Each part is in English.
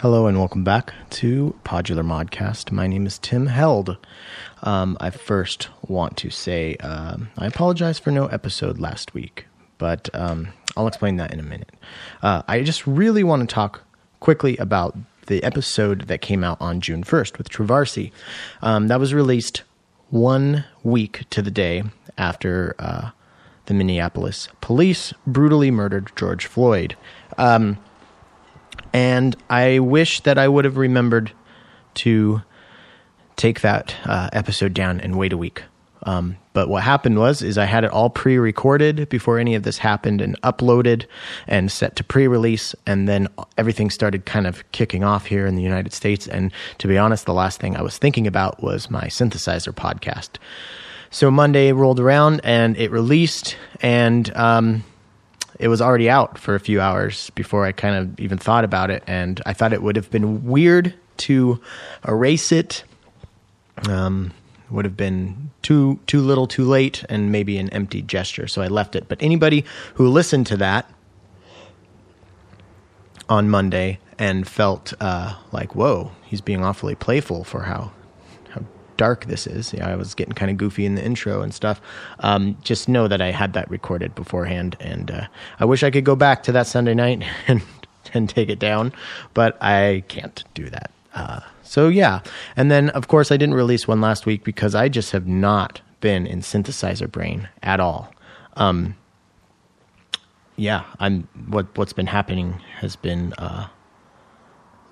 Hello and welcome back to Podular Modcast. My name is Tim Held. Um, I first want to say um, I apologize for no episode last week, but um, I'll explain that in a minute. Uh, I just really want to talk quickly about the episode that came out on June 1st with Travarsy. Um, that was released one week to the day after uh, the Minneapolis police brutally murdered George Floyd. Um, and I wish that I would have remembered to take that uh, episode down and wait a week. Um, but what happened was is I had it all pre-recorded before any of this happened and uploaded and set to pre-release and then everything started kind of kicking off here in the United States and to be honest the last thing I was thinking about was my synthesizer podcast. So Monday rolled around and it released and um, it was already out for a few hours before I kind of even thought about it and I thought it would have been weird to erase it um, would have been too too little, too late, and maybe an empty gesture. So I left it. But anybody who listened to that on Monday and felt uh, like, "Whoa, he's being awfully playful for how dark this is," yeah, I was getting kind of goofy in the intro and stuff. Um, just know that I had that recorded beforehand, and uh, I wish I could go back to that Sunday night and and take it down, but I can't do that. Uh, so yeah, and then of course I didn't release one last week because I just have not been in synthesizer brain at all. Um, yeah, I'm what what's been happening has been uh,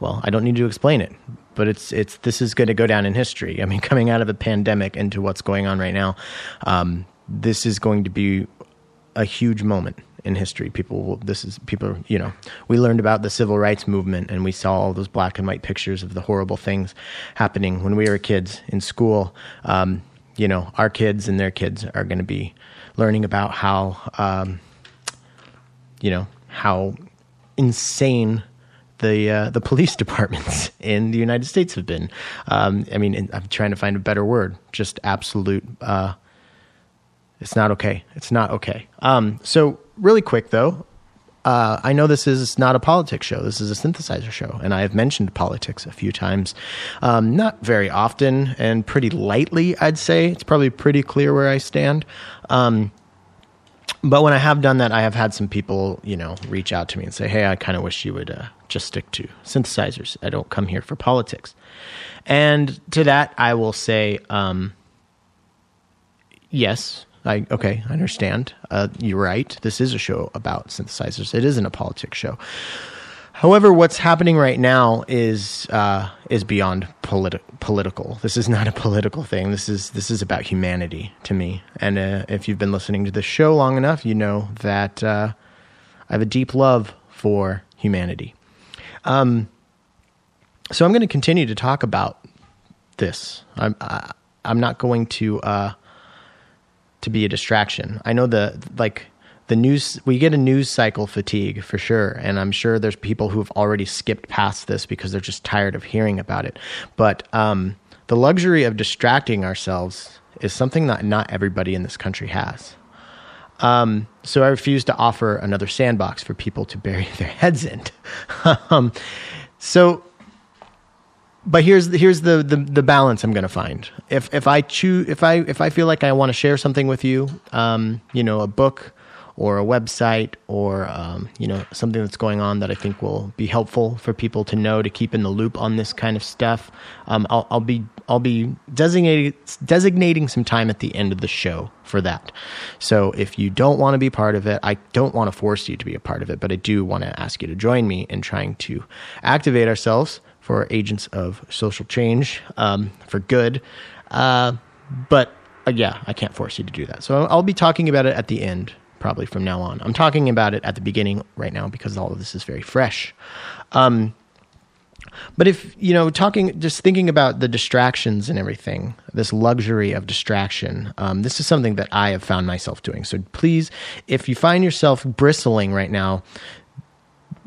well, I don't need to explain it, but it's it's this is going to go down in history. I mean, coming out of a pandemic into what's going on right now, um, this is going to be a huge moment in history. People will, this is people, you know, we learned about the civil rights movement and we saw all those black and white pictures of the horrible things happening when we were kids in school. Um, you know, our kids and their kids are going to be learning about how, um, you know, how insane the uh, the police departments in the United States have been. Um, I mean, I'm trying to find a better word. Just absolute. Uh, it's not okay. It's not okay. Um, so really quick though, uh, I know this is not a politics show. This is a synthesizer show, and I have mentioned politics a few times, um, not very often, and pretty lightly. I'd say it's probably pretty clear where I stand. Um, but when I have done that, I have had some people, you know, reach out to me and say, "Hey, I kind of wish you would uh, just stick to synthesizers. I don't come here for politics." And to that, I will say, um, yes, I okay, I understand. Uh, you're right. This is a show about synthesizers. It isn't a politics show. However, what's happening right now is uh, is beyond politi- political. This is not a political thing. This is this is about humanity to me. And uh, if you've been listening to the show long enough, you know that uh, I have a deep love for humanity. Um, so I'm going to continue to talk about this. I'm I, i am not going to uh, to be a distraction. I know the like the news we get a news cycle fatigue for sure and i'm sure there's people who've already skipped past this because they're just tired of hearing about it but um, the luxury of distracting ourselves is something that not everybody in this country has um, so i refuse to offer another sandbox for people to bury their heads in um, so but here's the, here's the, the, the balance I'm going to find. If if I choose if I if I feel like I want to share something with you, um, you know, a book or a website or um, you know something that's going on that I think will be helpful for people to know to keep in the loop on this kind of stuff. Um, I'll, I'll be I'll be designating designating some time at the end of the show for that. So if you don't want to be part of it, I don't want to force you to be a part of it, but I do want to ask you to join me in trying to activate ourselves for agents of social change um, for good. Uh, but uh, yeah, I can't force you to do that. So I'll be talking about it at the end, probably from now on. I'm talking about it at the beginning right now because all of this is very fresh. Um, but if you know, talking, just thinking about the distractions and everything, this luxury of distraction, um, this is something that I have found myself doing. So please, if you find yourself bristling right now,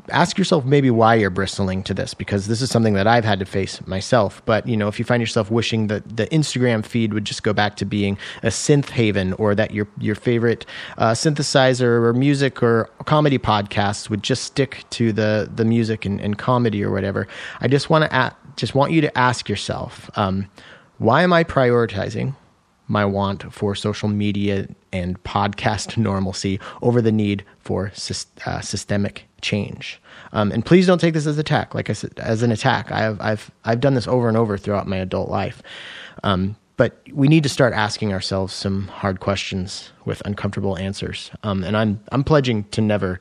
ask yourself maybe why you're bristling to this because this is something that I've had to face myself. But you know, if you find yourself wishing that the Instagram feed would just go back to being a synth haven, or that your your favorite uh, synthesizer or music or comedy podcasts would just stick to the the music and, and comedy or whatever, I just want to just want you to ask yourself, um, why am I prioritizing my want for social media and podcast normalcy over the need for uh, systemic change. Um, and please don't take this as attack. Like as an attack. I've I've I've done this over and over throughout my adult life. Um, but we need to start asking ourselves some hard questions with uncomfortable answers. Um, and I'm I'm pledging to never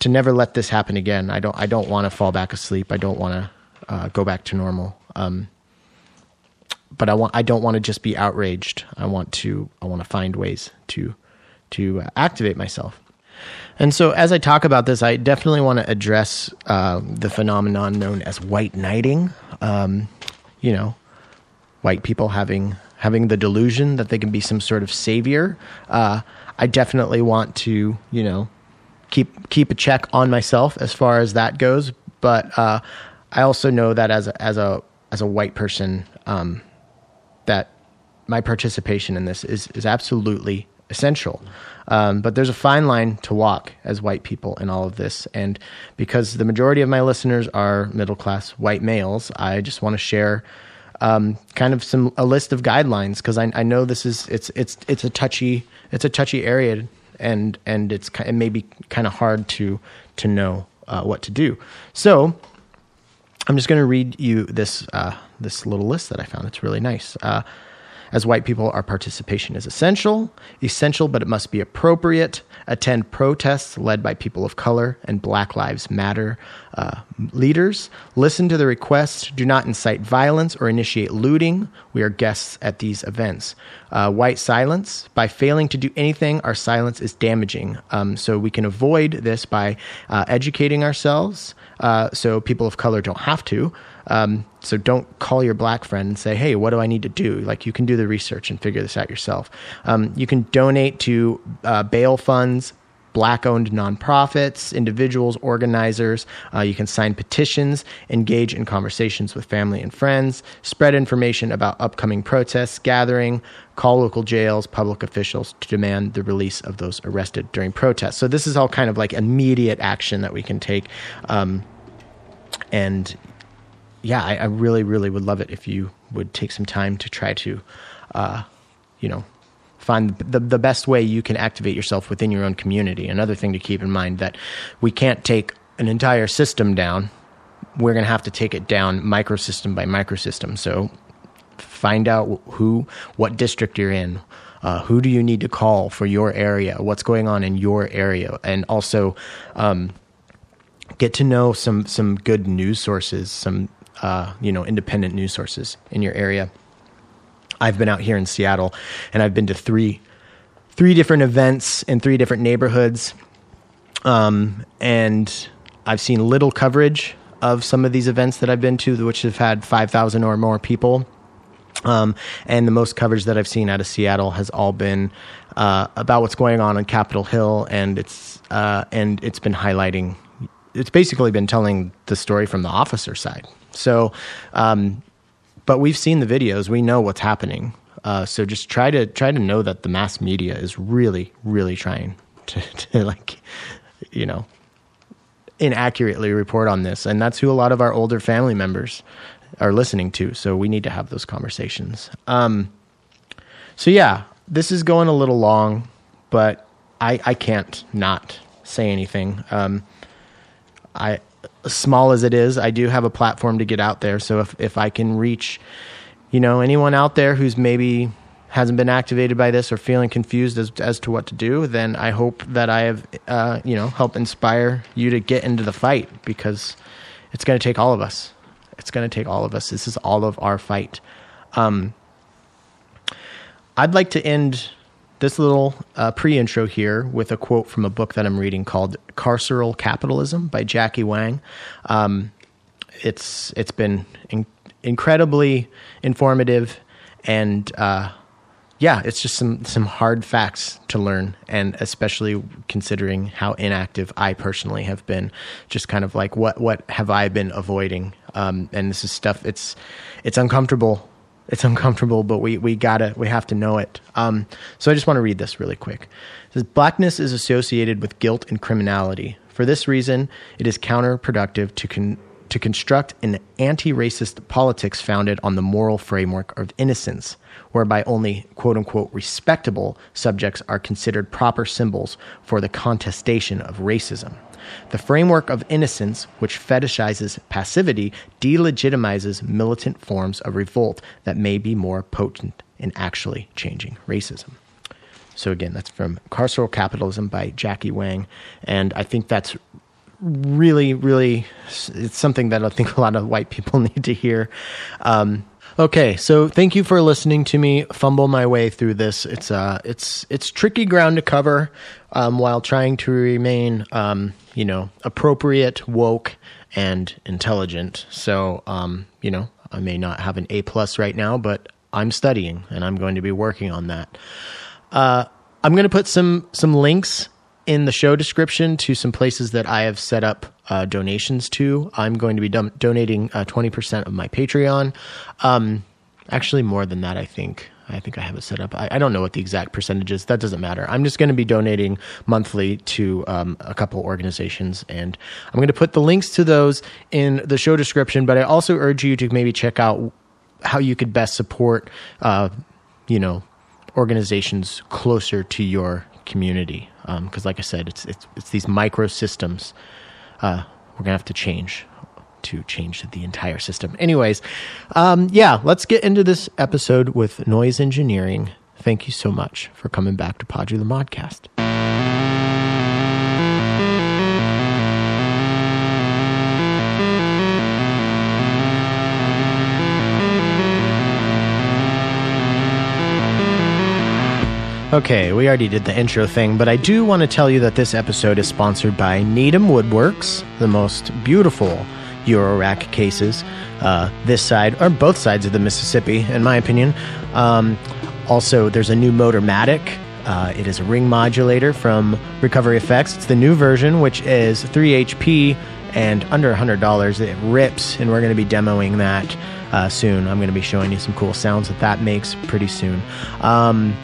to never let this happen again. I don't I don't want to fall back asleep. I don't want to uh, go back to normal. Um, but I want I don't want to just be outraged. I want to I want to find ways to to activate myself. And so, as I talk about this, I definitely want to address uh, the phenomenon known as white knighting. Um, you know, white people having having the delusion that they can be some sort of savior. Uh, I definitely want to, you know, keep keep a check on myself as far as that goes. But uh, I also know that as a, as a as a white person, um, that my participation in this is is absolutely essential. Um, but there's a fine line to walk as white people in all of this, and because the majority of my listeners are middle class white males, I just want to share um, kind of some a list of guidelines because I, I know this is it's it's it's a touchy it's a touchy area and and it's it may be kind of hard to to know uh, what to do. So I'm just going to read you this uh, this little list that I found. It's really nice. Uh, as white people, our participation is essential, essential, but it must be appropriate. Attend protests led by people of color and Black Lives Matter uh, leaders. Listen to the requests. Do not incite violence or initiate looting. We are guests at these events. Uh, white silence. By failing to do anything, our silence is damaging. Um, so we can avoid this by uh, educating ourselves uh, so people of color don't have to. Um, so don't call your black friend and say, "Hey, what do I need to do?" Like you can do the research and figure this out yourself. Um, you can donate to uh, bail funds, black owned nonprofits, individuals, organizers. Uh, you can sign petitions, engage in conversations with family and friends, spread information about upcoming protests, gathering, call local jails, public officials to demand the release of those arrested during protests. So this is all kind of like immediate action that we can take. Um, and yeah, I, I, really, really would love it if you would take some time to try to, uh, you know, find the, the best way you can activate yourself within your own community. Another thing to keep in mind that we can't take an entire system down. We're going to have to take it down microsystem by microsystem. So find out who, what district you're in. Uh, who do you need to call for your area? What's going on in your area? And also, um, get to know some some good news sources, some uh, you know, independent news sources in your area. I've been out here in Seattle, and I've been to three three different events in three different neighborhoods, um, and I've seen little coverage of some of these events that I've been to, which have had five thousand or more people. Um, and the most coverage that I've seen out of Seattle has all been uh, about what's going on on Capitol Hill, and it's uh, and it's been highlighting. It's basically been telling the story from the officer side, so, um, but we've seen the videos. We know what's happening. Uh, so just try to try to know that the mass media is really, really trying to, to like, you know, inaccurately report on this, and that's who a lot of our older family members are listening to. So we need to have those conversations. Um, so yeah, this is going a little long, but I I can't not say anything. Um, I small as it is, I do have a platform to get out there. So if if I can reach, you know, anyone out there who's maybe hasn't been activated by this or feeling confused as as to what to do, then I hope that I have, uh, you know, help inspire you to get into the fight because it's going to take all of us. It's going to take all of us. This is all of our fight. Um, I'd like to end this little uh, pre intro here with a quote from a book that I'm reading called Carceral Capitalism by Jackie Wang. Um, it's it's been in- incredibly informative and uh, yeah, it's just some some hard facts to learn, and especially considering how inactive I personally have been. Just kind of like what what have I been avoiding? Um, and this is stuff. It's it's uncomfortable. It's uncomfortable, but we we gotta we have to know it. Um, so I just want to read this really quick. It says blackness is associated with guilt and criminality. For this reason, it is counterproductive to con- to construct an anti racist politics founded on the moral framework of innocence, whereby only quote unquote respectable subjects are considered proper symbols for the contestation of racism. The framework of innocence, which fetishizes passivity, delegitimizes militant forms of revolt that may be more potent in actually changing racism. So, again, that's from Carceral Capitalism by Jackie Wang. And I think that's really, really, it's something that I think a lot of white people need to hear. Um, okay, so thank you for listening to me fumble my way through this. It's uh, it's it's tricky ground to cover, um, while trying to remain, um, you know, appropriate, woke, and intelligent. So, um, you know, I may not have an A plus right now, but I'm studying and I'm going to be working on that. Uh, I'm going to put some some links in the show description to some places that I have set up uh, donations to. I'm going to be dom- donating uh, 20% of my Patreon. Um, actually, more than that, I think. I think I have it set up. I, I, don't know what the exact percentage is. That doesn't matter. I'm just going to be donating monthly to um, a couple organizations, and I'm going to put the links to those in the show description. But I also urge you to maybe check out how you could best support, uh, you know, organizations closer to your community because, um, like I said, it's it's it's these micro systems. Uh, we're gonna have to change to change the entire system. Anyways, um, yeah, let's get into this episode with noise engineering. Thank you so much for coming back to Podular Modcast. Okay, we already did the intro thing, but I do want to tell you that this episode is sponsored by Needham Woodworks, the most beautiful Eurorack cases, uh, this side, or both sides of the Mississippi, in my opinion. Um, also, there's a new Motormatic. Uh, it is a ring modulator from Recovery Effects. It's the new version, which is 3 HP and under $100. It rips, and we're going to be demoing that uh, soon. I'm going to be showing you some cool sounds that that makes pretty soon. Um,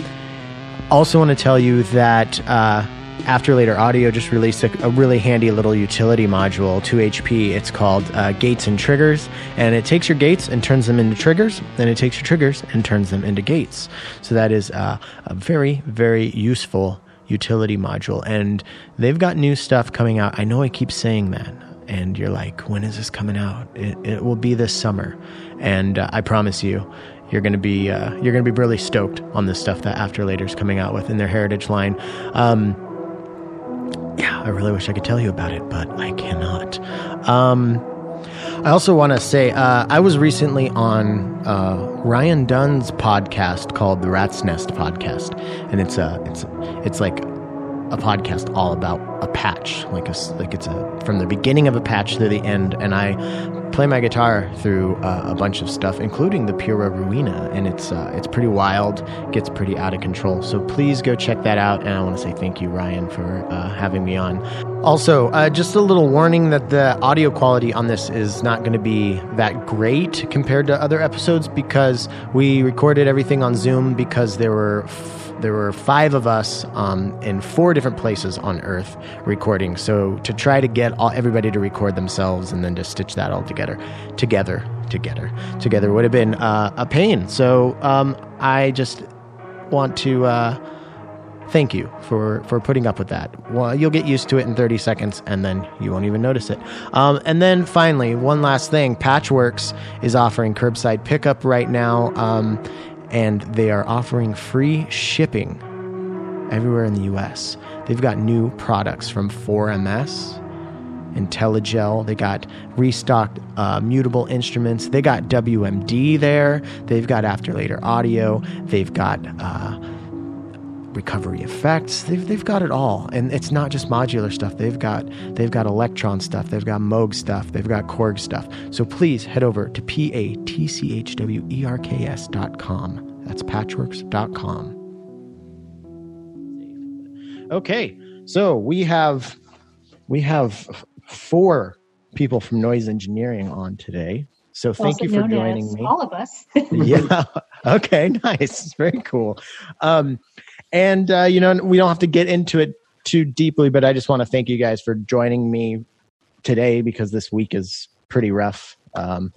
also, want to tell you that uh, Afterlater Audio just released a, a, really handy little utility module, 2HP. It's called uh, Gates and Triggers, and it takes your gates and turns them into triggers, and it takes your triggers and turns them into gates. So that is uh, a very, very useful utility module, and they've got new stuff coming out. I know I keep saying that, and you're like, when is this coming out? It, it will be this summer, and uh, I promise you, you're going to be uh, you're going to be really stoked on this stuff that Afterlater's coming out with in their heritage line. Um, yeah, I really wish I could tell you about it, but I cannot. Um, I also want to say uh, I was recently on uh, Ryan Dunn's podcast called the Rat's Nest Podcast, and it's a it's it's like a podcast all about a patch, like a like it's a from the beginning of a patch to the end, and I play my guitar through uh, a bunch of stuff, including the Pura Ruina, and it's uh, it's pretty wild, gets pretty out of control. So please go check that out, and I want to say thank you, Ryan, for uh, having me on. Also, uh, just a little warning that the audio quality on this is not going to be that great compared to other episodes because we recorded everything on Zoom because there were. F- there were five of us um, in four different places on Earth recording. So to try to get all, everybody to record themselves and then to stitch that all together, together, together, together would have been uh, a pain. So um, I just want to uh, thank you for for putting up with that. Well, you'll get used to it in 30 seconds, and then you won't even notice it. Um, and then finally, one last thing: Patchwerks is offering curbside pickup right now. Um, and they are offering free shipping everywhere in the US. They've got new products from 4MS, Intellijel. They got restocked uh, mutable instruments. They got WMD there. They've got Afterlater Audio. They've got uh, recovery effects. They've, they've got it all, and it's not just modular stuff. They've got they've got Elektron stuff. They've got Moog stuff. They've got Korg stuff. So please head over to p a t c h w e r k s dot com That's patchwerks.com. Okay, so we have we have four people from noise engineering on today. So thank Also you for joining me. All of us. yeah. Okay. Nice. Very cool. Um, and uh, you know, we don't have to get into it too deeply, but I just want to thank you guys for joining me today because this week is pretty rough. Um,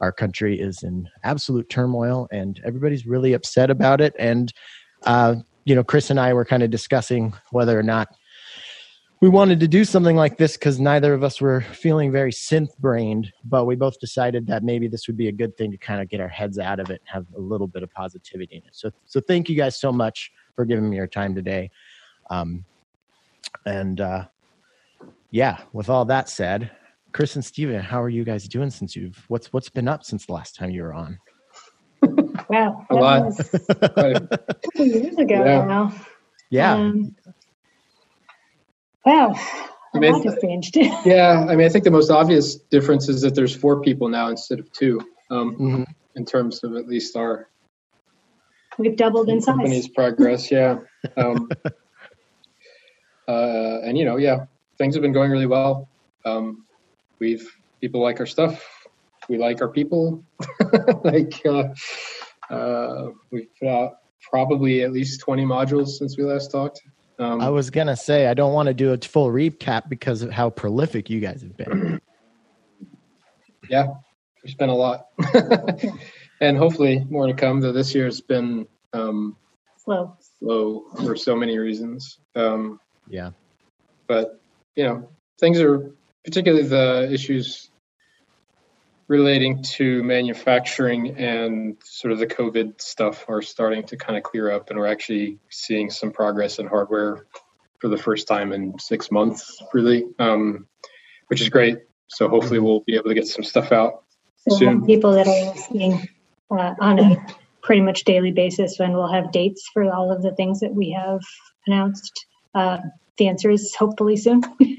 our country is in absolute turmoil, and everybody's really upset about it. And uh, you know, Chris and I were kind of discussing whether or not we wanted to do something like this because neither of us were feeling very synth brained, but we both decided that maybe this would be a good thing to kind of get our heads out of it and have a little bit of positivity in it. So, so thank you guys so much for giving me your time today. Um, and uh, yeah, with all that said, Chris and Steven, how are you guys doing since you've what's what's been up since the last time you were on? Wow. A lot. was a couple years ago Yeah. now. Yeah, Um, wow. A I mean, lot has changed. Yeah, I mean, I think the most obvious difference is that there's four people now instead of two, um, Mhm. in terms of at least our We've doubled in company's size. progress. Yeah, um, uh, and you know, yeah, things have been going really well. Um, we've people like our stuff. We like our people. like uh, uh, we've put out probably at least 20 modules since we last talked. Um, I was gonna say I don't want to do a full recap because of how prolific you guys have been. yeah, we spent a lot, and hopefully more to come. Though this year's been um, Slow. slow for so many reasons. Um, Yeah. but you know, things are particularly the issues relating to manufacturing and sort of the COVID stuff are starting to kind of clear up, and we're actually seeing some progress in hardware for the first time in six months, really, um, which is great. So hopefully we'll be able to get some stuff out So Soon. people that are listening uh, on a pretty much daily basis when we'll have dates for all of the things that we have announced. Uh, the answer is hopefully soon.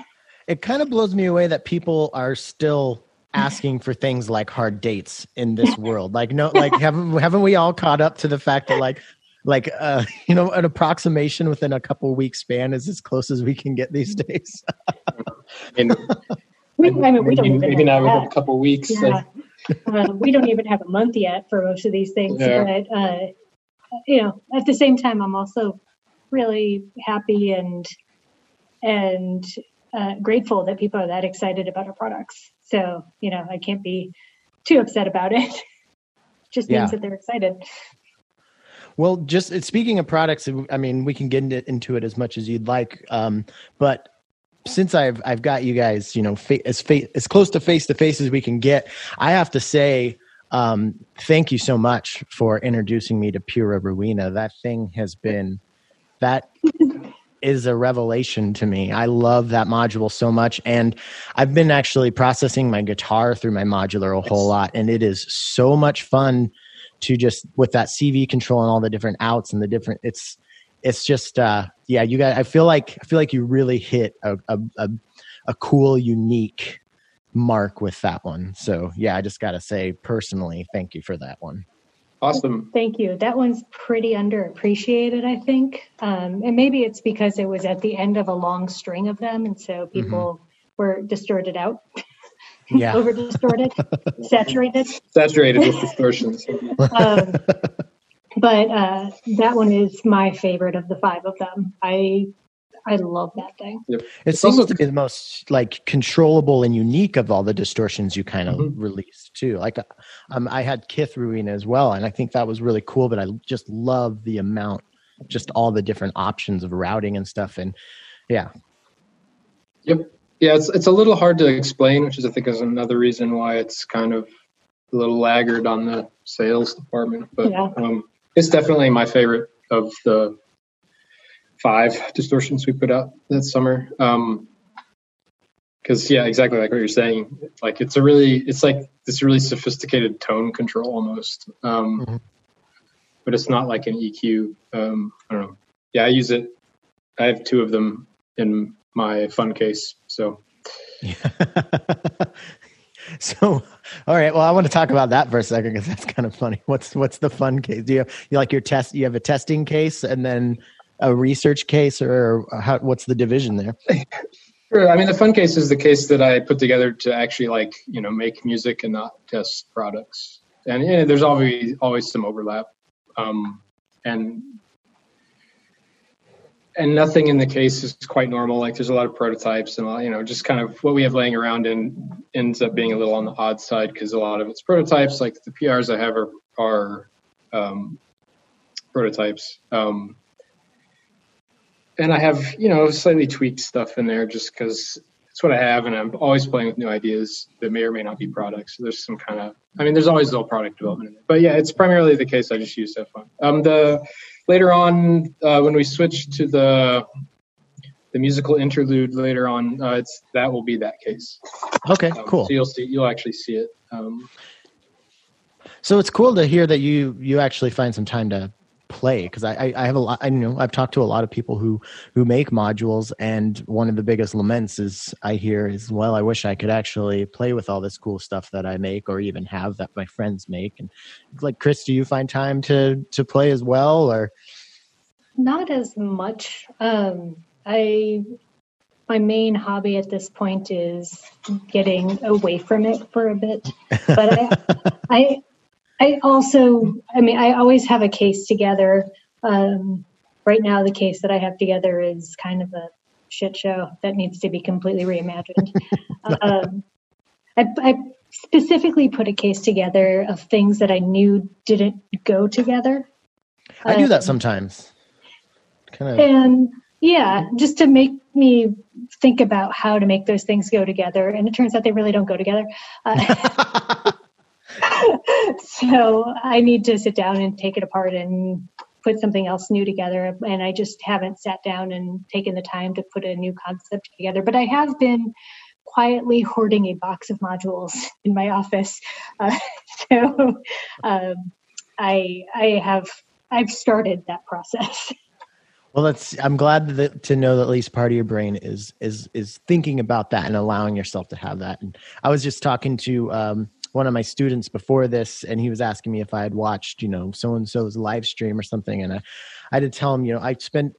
It kind of blows me away that people are still asking for things like hard dates in this world. Like no like haven't haven't we all caught up to the fact that like like uh you know an approximation within a couple weeks span is as close as we can get these days. And we, I mean, we don't maybe, even now have we have that. a couple weeks. Yeah. Uh, we don't even have a month yet for most of these things. Yeah. But, uh, you know, at the same time, I'm also really happy and, and uh, grateful that people are that excited about our products. So, you know, I can't be too upset about it. Just means Yeah. that they're excited. Well, just speaking of products, I mean, we can get into, into it as much as you'd like. Um, but since I've I've got you guys, you know, fa- as fa- as close to face to face as we can get, I have to say, um, thank you so much for introducing me to Pura Ruina. That thing has been that is a revelation to me. I love that module so much, and I've been actually processing my guitar through my modular a whole lot, and it is so much fun to just with that CV control and all the different outs and the different. It's it's just uh, yeah. You got. I feel like I feel like you really hit a a, a, a cool, unique mark with that one. So yeah, I just got to say personally, thank you for that one. Awesome. Thank you. That one's pretty underappreciated, I think. Um, and maybe it's because it was at the end of a long string of them. And so people were distorted out, Yeah. over distorted, saturated. Saturated with distortions. Um, but uh, that one is my favorite of the five of them. I I love that thing. It It's seems also- to be the most like controllable and unique of all the distortions you kind of Mhm. released too. Like, um, I had Kith Ruina as well, and I think that was really cool. But I just love the amount, just all the different options of routing and stuff. And yeah, Yep. Yeah, it's it's a little hard to explain, which is I think is another reason why it's kind of a little laggard on the sales department. But Yeah. um, it's definitely my favorite of the five distortions we put out that summer. Um, because yeah, exactly like what you're saying. Like it's a really, it's like this really sophisticated tone control almost. Um, Mhm. but it's not like an EQ. Um, I don't know. Yeah, I use it. I have two of them in my fun case. So so All right. Well, I want to talk about that for a second because that's kind of funny. What's what's the fun case? Do you you like your test? You have a testing case and then a research case, or how, what's the division there? Sure. I mean, the fun case is the case that I put together to actually like you know make music and not test products. And yeah, there's always always some overlap, um, and and nothing in the case is quite normal. Like there's a lot of prototypes and you know just kind of what we have laying around and ends up being a little on the odd side because a lot of it's prototypes. Like the PRs I have are are um, prototypes. Um, and I have you know slightly tweaked stuff in there just because it's what I have, and I'm always playing with new ideas that may or may not be products. So there's some kind of I mean, there's always a little product development in there, but yeah, it's primarily the case I just use have fun. Um, the later on uh, when we switch to the the musical interlude later on, uh, it's that will be that case. Okay, Um, cool. So you'll see, you'll actually see it. Um, So it's cool to hear that you you actually find some time to play because I, I I have a lot I know I've talked to a lot of people who who make modules and one of the biggest laments is I hear is well I wish I could actually play with all this cool stuff that I make or even have that my friends make and like Chris do you find time to to play as well or Not as much. Um, I my main hobby at this point is getting away from it for a bit. But I, I, I also, I mean, I always have a case together. Um, right now, the case that I have together is kind of a shit show that needs to be completely reimagined. um, I, I specifically put a case together of things that I knew didn't go together. I do that Um, sometimes kind of and yeah, just to make me think about how to make those things go together. And it turns out they really don't go together. Uh, so I need to sit down and take it apart and put something else new together. And I just haven't sat down and taken the time to put a new concept together. But I have been quietly hoarding a box of modules in my office. Uh, so um, I I have I've started that process. Well, that's. I'm glad that, to know that at least part of your brain is is is thinking about that and allowing yourself to have that. And I was just talking to um, one of my students before this, and he was asking me if I had watched, you know, so and so's live stream or something, and I, I had to tell him, you know, I spent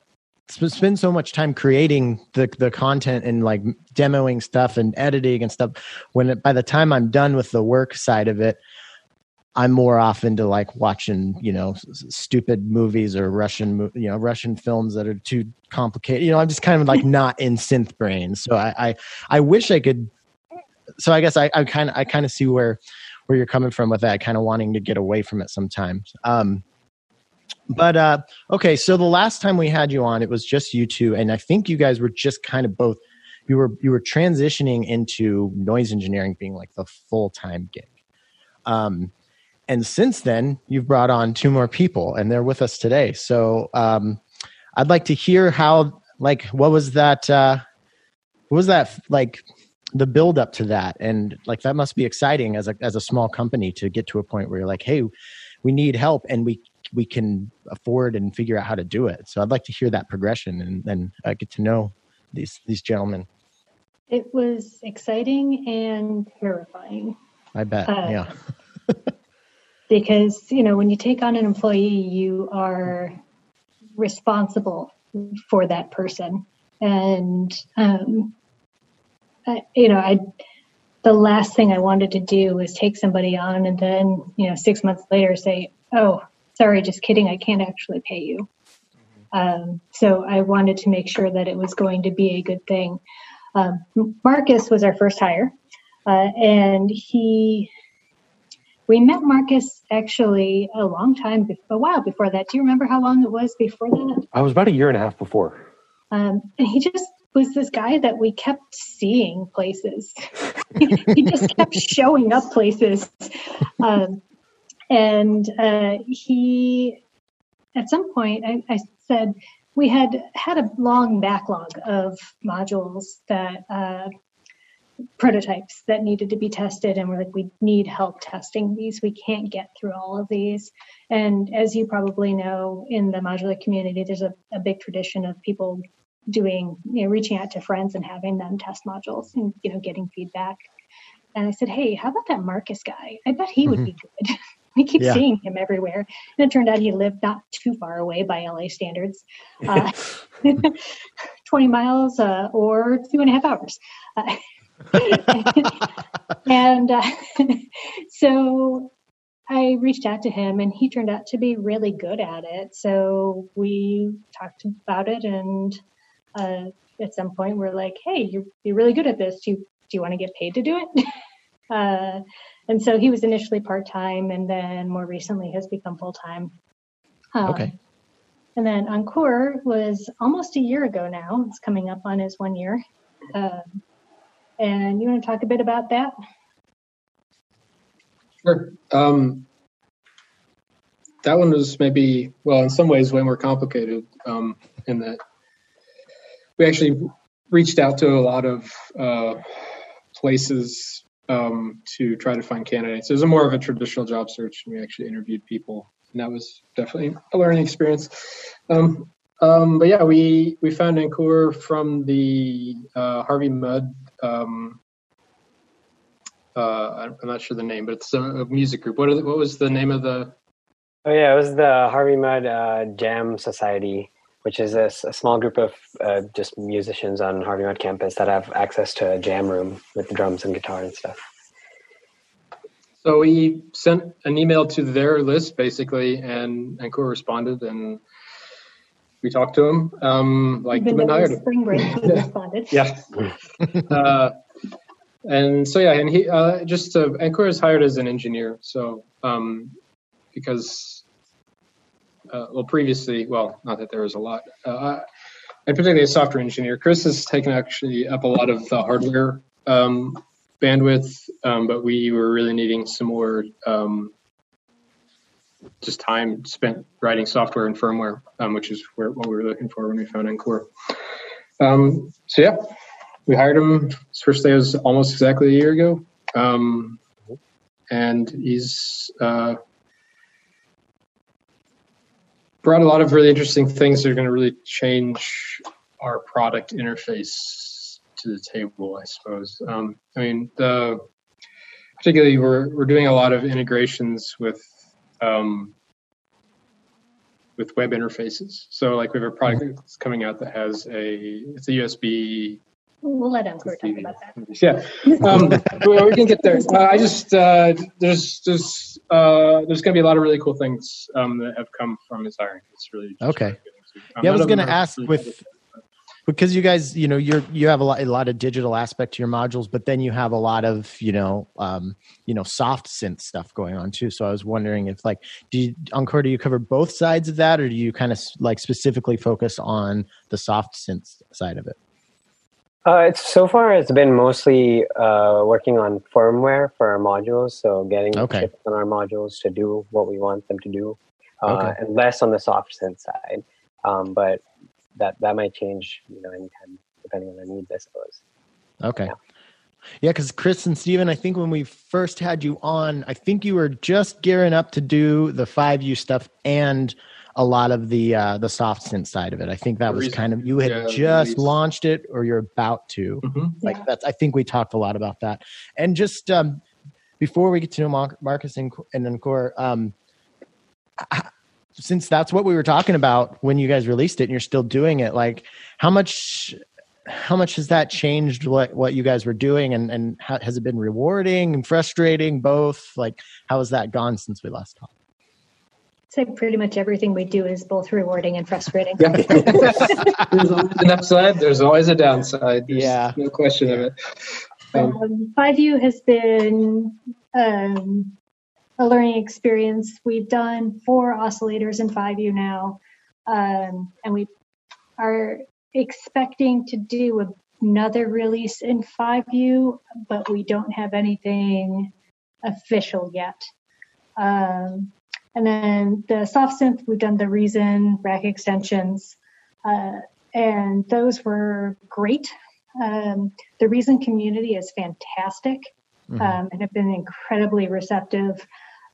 sp- spend so much time creating the the content and like demoing stuff and editing and stuff. When it, by the time I'm done with the work side of it, I'm more off into like watching, you know, stupid movies or Russian, you know, Russian films that are too complicated. You know, I'm just kind of like not in synth brain. So I, I, I wish I could. So I guess I, kind of, I kind of see where, where you're coming from with that, kind of wanting to get away from it sometimes. Um, but uh, okay, so the last time we had you on, it was just you two, and I think you guys were just kind of both. You were you were transitioning into noise engineering being like the full time gig. Um, and since then you've brought on two more people and they're with us today so um, i'd like to hear how like what was that uh, what was that like the build up to that. And like that must be exciting as a as a small company to get to a point where you're like hey we need help and we we can afford and figure out how to do it. So i'd like to hear that progression and then uh, get to know these these gentlemen. It was exciting and terrifying. I bet. Uh, yeah. because, you know, when you take on an employee, you are responsible for that person. And, um, I, you know, I, the last thing I wanted to do was take somebody on and then, you know, six months later say, oh, sorry, just kidding, I can't actually pay you. Um, so I wanted to make sure that it was going to be a good thing. Um, Marcus was our first hire, uh, and he we met Marcus actually a long time, be- a while before that. Do you remember how long it was before that? I was about a year and a half before. Um, and he just was this guy that we kept seeing places. he just kept showing up places. Um, and uh, he, at some point, I, I said, we had had a long backlog of modules that uh, prototypes that needed to be tested and we're like we need help testing these we can't get through all of these and as you probably know in the modular community there's a, a big tradition of people doing you know reaching out to friends and having them test modules and you know getting feedback and I said, "Hey, how about that Marcus guy? I bet he would be Mm-hmm. good." we keep Yeah. seeing him everywhere, and it turned out he lived not too far away by LA standards, uh, twenty miles uh, or two and a half hours. Uh, and uh, so I reached out to him, and he turned out to be really good at it. So we talked about it, and uh, at some point, we're like, "Hey, you're you're really good at this. Do you do you want to get paid to do it?" uh, and so he was initially part time, and then more recently has become full time. Um, Okay. And then Encore was almost a year ago now. It's coming up on his one year. Um, and you want to talk a bit about that? Sure. Um, that one was maybe, well, in some ways, way more complicated um, in that we actually reached out to a lot of uh, places um, to try to find candidates. It was more of a traditional job search, and we actually interviewed people, and that was definitely a learning experience. Um, um, but yeah, we we found Encore from the uh, Harvey Mudd. Um, uh, I'm not sure the name, but it's a, a music group. What the, what was the name of the? Oh yeah, it was the Harvey Mudd uh, Jam Society, which is a small group of uh, just musicians on Harvey Mudd campus that have access to a jam room with drums and guitar and stuff. So we sent an email to their list basically, and Encore responded, and we talked to him, um, liked Even and though it hired spring break, he responded. Yeah. uh, and so yeah, and he uh, just uh, Encore is hired as an engineer. So um, because uh, well previously, well not that there was a lot, uh, and particularly a software engineer. Chris has taken actually up a lot of the hardware um, bandwidth, um, but we were really needing some more. Um, just time spent writing software and firmware, um, which is where, what we were looking for when we found Encore. Um, so yeah, we hired him. His first day was almost exactly a year ago, um, and he's uh, brought a lot of really interesting things that are going to really change our product interface to the table. I suppose. Um, I mean, the particularly we're we're doing a lot of integrations with. Um, with web interfaces. So like we have a product that's coming out that has a it's a USB. We'll let Encore talk about that. Yeah, um, well, we can get there. Uh, I just uh, there's there's uh, there's going to be a lot of really cool things um, that have come from his hiring. It's really just Okay. Um, Yeah, I was gonna ask really with- because you guys you know you're you have a lot a lot of digital aspect to your modules but then you have a lot of you know um you know soft synth stuff going on too so i was wondering if like do you encore do you cover both sides of that or do you kind of like specifically focus on the soft synth side of it Uh, it's so far it's been mostly uh, working on firmware for our modules, so getting Okay. chips on our modules to do what we want them to do, uh, Okay. and less on the soft synth side. Um, but that that might change, you know, anytime depending on the needs, I suppose. okay Yeah. yeah because chris and steven i think when we first had you on i think you were just gearing up to do the 5u stuff and a lot of the uh the soft synth side of it i think that The was reason- kind of you had yeah, just reason. launched it or you're about to Mhm. like Yeah. that's i think we talked a lot about that and just um before we get to know Mar- marcus and, and encore um I- since that's what we were talking about when you guys released it and you're still doing it like how much how much has that changed what what you guys were doing and and how, has it been rewarding and frustrating both like how has that gone since we last talked Say pretty much everything we do is both rewarding and frustrating. Yeah. there's always an upside. There's always a downside. There's Yeah. no question of it. Um, Um, 5U has been um, a learning experience. We've done four oscillators in 5U now, um, and we are expecting to do another release in 5U, but we don't have anything official yet. Um, and then the soft synth, we've done the Reason rack extensions, uh, and those were great. Um, the Reason community is fantastic Mhm. um, and have been incredibly receptive.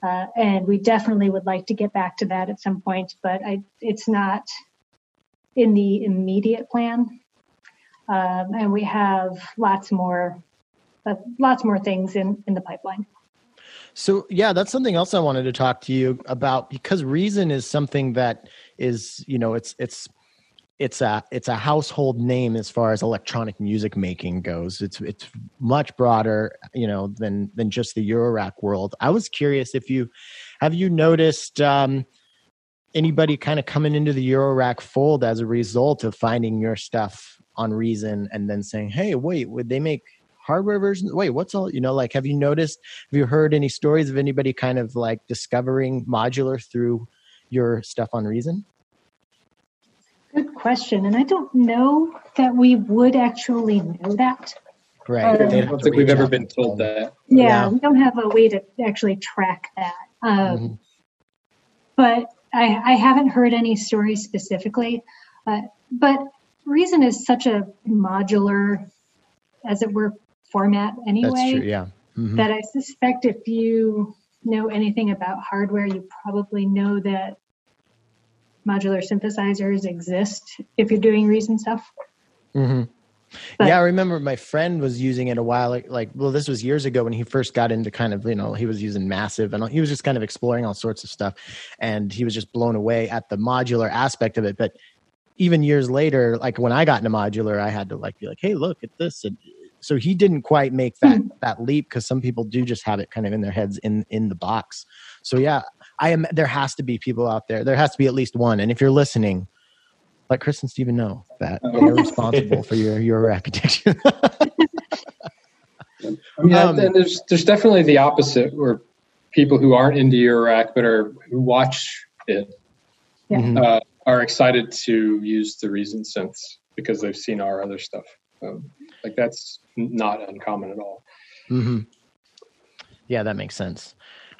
Uh, and we definitely would like to get back to that at some point, but I, it's not in the immediate plan. Um, and we have lots more uh, lots more things in in the pipeline. So yeah, that's something else I wanted to talk to you about because Reason is something that is, you know, it's it's it's a it's a household name as far as electronic music making goes. It's it's much broader, you know, than than just the Eurorack world. I was curious if you have you noticed um, anybody kind of coming into the Eurorack fold as a result of finding your stuff on Reason and then saying, "Hey, wait, would they make hardware versions? Wait, what's all, you know, like, have you noticed, have you heard any stories of anybody kind of like discovering modular through your stuff on Reason? Good question. And I don't know that we would actually know that. Right. Um, I don't think we've ever been told that. Yeah, Yeah. we don't have a way to actually track that. Um, Mhm. But I, I haven't heard any stories specifically. Uh, but Reason is such a modular, as it were, format anyway. That's true. Yeah. Mhm. that I suspect if you know anything about hardware, you probably know that modular synthesizers exist if you're doing Reason stuff. Mhm. But- yeah, I remember my friend was using it a while like, like well this was years ago when he first got into kind of, you know, he was using massive and he was just kind of exploring all sorts of stuff and he was just blown away at the modular aspect of it, but even years later, like when I got into modular, I had to like be like, "Hey, look at this." And so he didn't quite make that that leap because some people do just have it kind of in their heads in in the box. So yeah, I am. There has to be people out there. There has to be at least one. And if you're listening, let Chris and Steven know that they're responsible for your your architecture. I mean, Um, and there's there's definitely the opposite where people who aren't into Eurorack but are who watch it Yeah. Mhm. uh, are excited to use the Reason synths because they've seen our other stuff. Um, like that's not uncommon at all. hmm Yeah, that makes sense.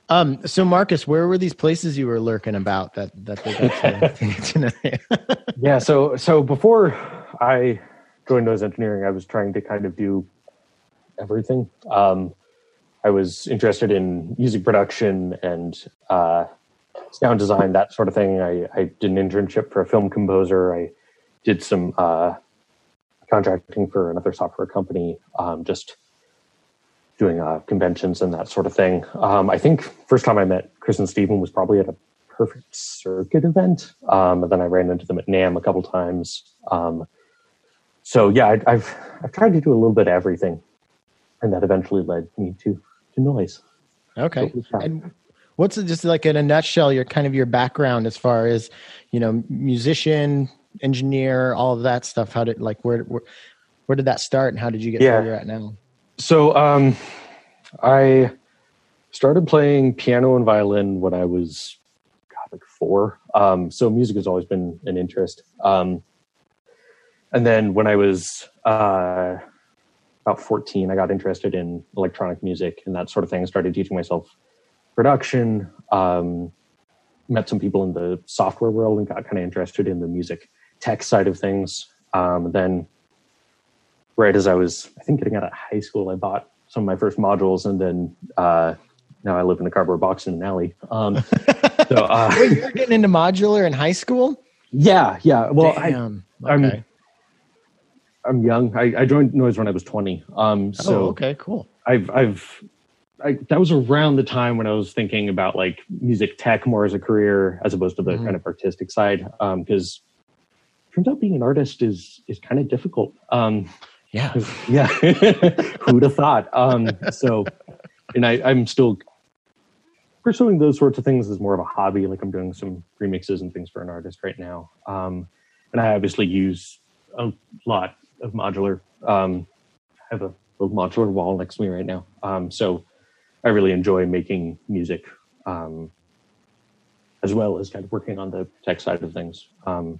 Um, so Marcus, where were these places you were lurking about that that they got to, to know? Yeah, so so before I joined Noise Engineering, I was trying to kind of do everything. Um, I was interested in music production and uh, sound design, that sort of thing. I, I did an internship for a film composer. I did some uh, contracting for another software company, um, just doing uh, conventions and that sort of thing. Um, I think first time I met Chris and Steven was probably at a Perfect Circuit event, um, and then I ran into them at NAMM a couple times. Um, so yeah, I, I've I've tried to do a little bit of everything, and that eventually led me to to noise. okay. So. And what's it, just like in a nutshell, your kind of your background as far as you know, musician, engineer, all of that stuff. How did like where where, where did that start, and how did you get to Yeah. where you're at now? So um, I started playing piano and violin when I was God, like four. Um, so music has always been an interest. Um, and then when I was uh, about 14, I got interested in electronic music and that sort of thing. Started teaching myself production. Um, met some people in the software world and got kind of interested in the music tech side of things. Um, then right as I was, I think, getting out of high school, I bought some of my first modules, and then uh, now I live in a cardboard box in an alley. Um, so uh, Wait, you were getting into modular in high school? yeah, yeah. Well, I. I'm- okay. I'm young. I, I joined Noise when I was 20. Um, so oh, okay, cool. I've I've I, that was around the time when I was thinking about like music tech more as a career as opposed to the Mhm. kind of artistic side. Because turns out being an artist is is kind of difficult. Um, Yeah. yeah. Who'd have thought? Um so and i i'm still pursuing those sorts of things as more of a hobby like i'm doing some remixes and things for an artist right now. Um and i obviously use a lot of modular um i have a little modular wall next to me right now. Um so i really enjoy making music um as well as kind of working on the tech side of things. Um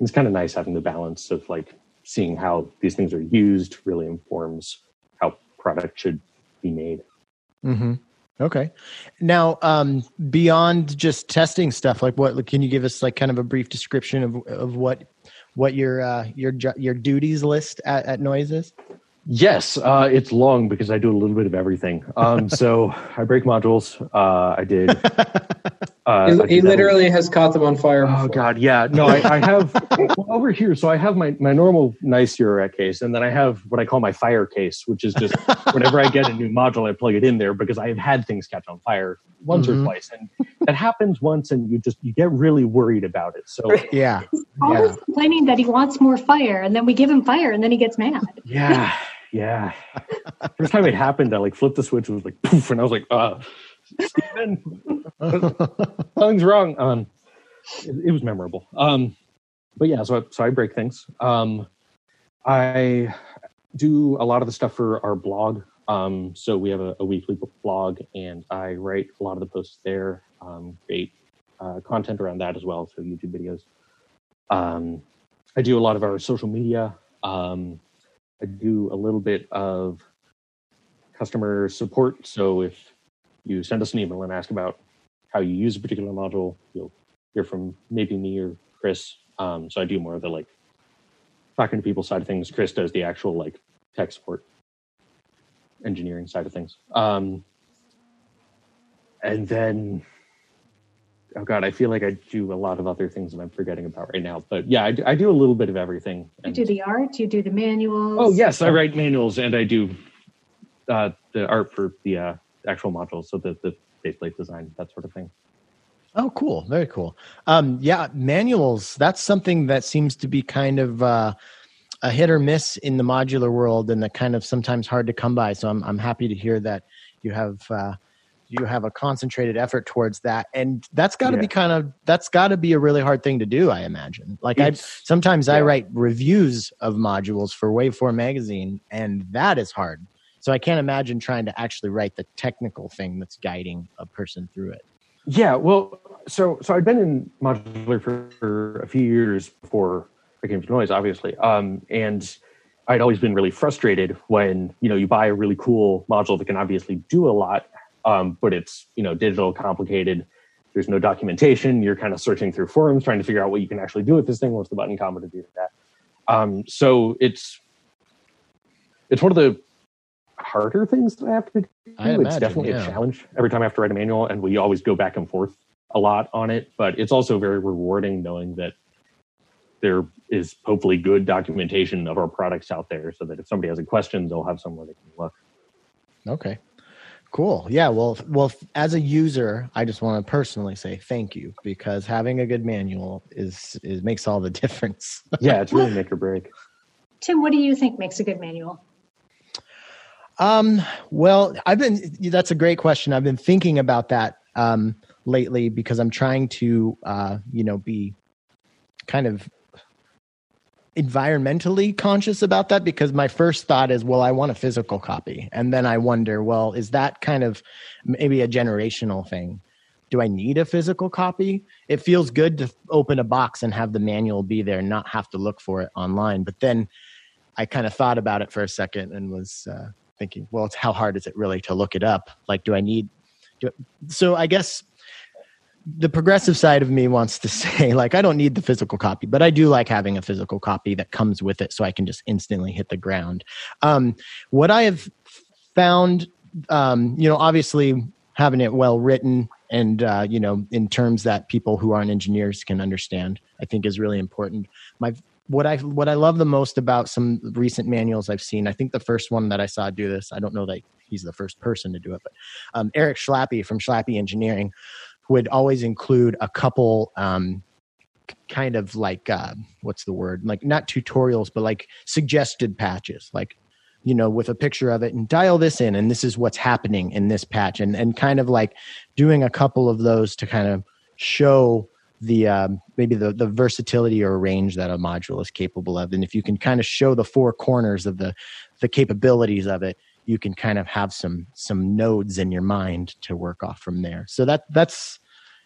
it's kind of nice having the balance of like seeing how these things are used really informs how product should be made. hmm Okay. Now, um, beyond just testing stuff, like what can you give us like kind of a brief description of of what what your uh, your your duties list at, at Noise is? Yes, uh, it's long because I do a little bit of everything. Um, so I break modules. Uh, I did Uh, he, he do that- literally has caught them on fire. Oh before. God, yeah. No, I, I have well, over here. So I have my my normal nice Eurorack case, and then I have what I call my fire case, which is just whenever I get a new module, I plug it in there because I have had things catch on fire once Mhm. or twice, and that happens once, and you just you get really worried about it. So Yeah. Always complaining that he wants more fire, and then we give him fire, and then he gets mad. yeah, yeah. First time it happened, I like flipped the switch, it was like poof, and I was like, uh, Steven, something's wrong. Um, it, it was memorable. Um, but yeah, so I, so I break things. Um, I do a lot of the stuff for our blog. Um, so we have a, a weekly blog, and I write a lot of the posts there. Um, create uh, content around that as well, so YouTube videos. Um, I do a lot of our social media. Um, I do a little bit of customer support. So if you send us an email and ask about how you use a particular module, you'll hear from maybe me or Chris. Um, so I do more of the like talking to people side of things. Chris does the actual like tech support engineering side of things. Um, and then, oh God, I feel like I do a lot of other things that I'm forgetting about right now. But yeah, I do, I do a little bit of everything. You do the art, you do the manuals. Oh yes, I write manuals and I do uh, the art for the uh, actual modules, so the the faceplate design, that sort of thing. Oh, cool. Very cool. Um, yeah, manuals, that's something that seems to be kind of uh, a hit or miss in the modular world and that kind of sometimes hard to come by. So I'm, I'm happy to hear that you have, uh, you have a concentrated effort towards that. And that's got to Yeah. be kind of, that's got to be a really hard thing to do, I imagine. Like I, sometimes I write reviews of modules for waveform magazine and that is hard. So I can't imagine trying to actually write the technical thing that's guiding a person through it. Yeah, well, so so I'd been in modular for, for a few years before I came to noise, obviously, um, and I'd always been really frustrated when you know you buy a really cool module that can obviously do a lot, um, but it's you know digital, complicated. There's no documentation. You're kind of searching through forums trying to figure out what you can actually do with this thing. What's the button combo to do that? Um, so it's it's one of the harder things that I have to do. I it's imagine, definitely yeah. a challenge every time I have to write a manual, and we always go back and forth a lot on it. But it's also very rewarding knowing that there is hopefully good documentation of our products out there, so that if somebody has a question, they'll have somewhere they can look. Okay. Cool. Yeah. Well, well, as a user, I just want to personally say thank you because having a good manual is is makes all the difference. Yeah, it's really make or break. Tim, what do you think makes a good manual? Um, well, I've been that's a great question. I've been thinking about that um lately because I'm trying to uh, you know, be kind of environmentally conscious about that because my first thought is well I want a physical copy. And then I wonder well is that kind of maybe a generational thing? Do I need a physical copy? It feels good to open a box and have the manual be there and not have to look for it online. But then I kind of thought about it for a second and was uh, thinking well it's how hard is it really to look it up? Like do I need do, so I guess the progressive side of me wants to say like i don't need the physical copy but i do like having a physical copy that comes with it so i can just instantly hit the ground. Um, what i have found um, you know obviously having it well written and uh, you know in terms that people who aren't engineers can understand i think is really important. My what i what i love the most about some recent manuals i've seen i think the first one that i saw do this i don't know that he's the first person to do it but um, eric schlappi from schlappi engineering would always include a couple um, kind of like uh, what's the word? Like not tutorials but like suggested patches like you know with a picture of it and dial this in and this is what's happening in this patch and and kind of like doing a couple of those to kind of show the um, maybe the the versatility or range that a module is capable of. And if you can kind of show the four corners of the the capabilities of it you can kind of have some some nodes in your mind to work off from there. So that that's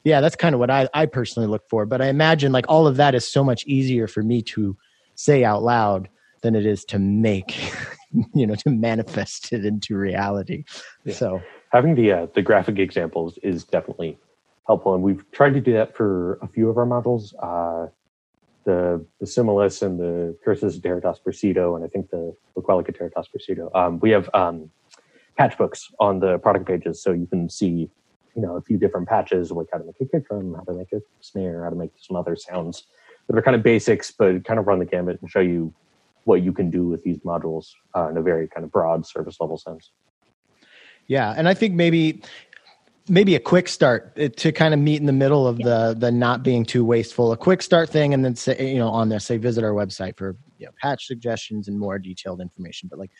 yeah that's kind of what i i personally look for. But i imagine like all of that is so much easier for me to say out loud than it is to make you know to manifest it into reality. Yeah. so Having the uh, the graphic examples is definitely helpful, and we've tried to do that for a few of our models. Uh, the the Similis and the Cursus Iteritas Percido, and I think the Loquelic Iteritas Percido. Um, we have um, patch books on the product pages, so you can see you know a few different patches like how to make a kick drum, how to make a snare, how to make some other sounds that are kind of basics, but kind of run the gamut and show you what you can do with these modules uh, in a very kind of broad service level sense. Yeah, and I think maybe maybe a quick start uh, to kind of meet in the middle of the the not being too wasteful. A quick start thing, and then say you know on there say visit our website for you know, patch suggestions and more detailed information. But like,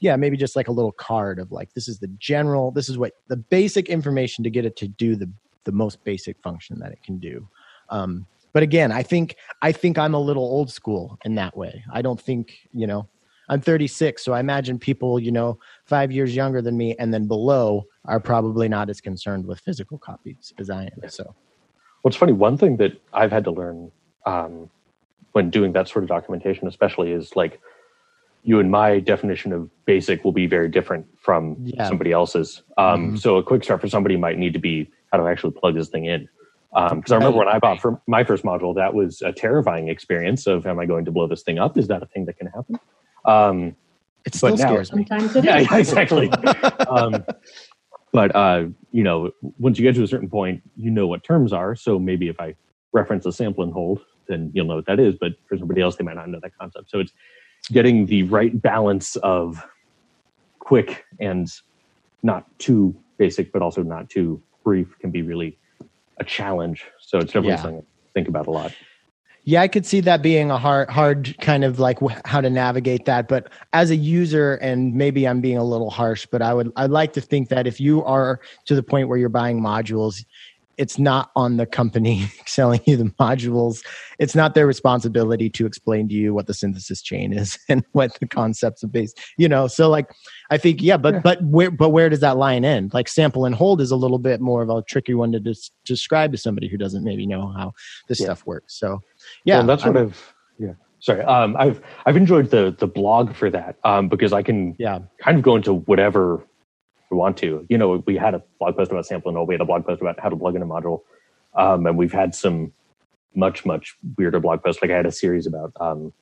yeah, maybe just like a little card of like this is the general, this is what the basic information to get it to do the the most basic function that it can do. Um, but again, I think I think I'm a little old school in that way. I don't think you know I'm 36, so I imagine people, you know, five years younger than me and then below are probably not as concerned with physical copies as I am. So, well, it's funny. One thing that I've had to learn um, when doing that sort of documentation, especially, is like you and my definition of basic will be very different from yeah. somebody else's. Um, mm-hmm. So, a quick start for somebody might need to be how do I actually plug this thing in? Because um, I remember when I bought for my first module, that was a terrifying experience of, am I going to blow this thing up? Is that a thing that can happen? Um, it still now, scares me. Sometimes it yeah, yeah, exactly. um, but uh, you know, once you get to a certain point, you know what terms are. So maybe if I reference a sample and hold, then you'll know what that is. But for somebody else, they might not know that concept. So it's getting the right balance of quick and not too basic, but also not too brief can be really a challenge. So it's definitely yeah. something to think about a lot. Yeah, I could see that being a hard, hard kind of like how to navigate that. But as a user, and maybe I'm being a little harsh, but I would, I'd like to think that if you are to the point where you're buying modules, it's not on the company selling you the modules. It's not their responsibility to explain to you what the synthesis chain is and what the concepts of base, you know. So like I think yeah, but yeah. but where but where does that line end? Like sample and hold is a little bit more of a tricky one to des- describe to somebody who doesn't maybe know how this yeah. stuff works. So yeah, that's sort I'm, of yeah. Sorry, um, I've I've enjoyed the the blog for that um, because I can yeah kind of go into whatever we want to. You know, we had a blog post about sample and. We had a blog post about how to plug in a module, um, and we've had some much much weirder blog posts. Like I had a series about um,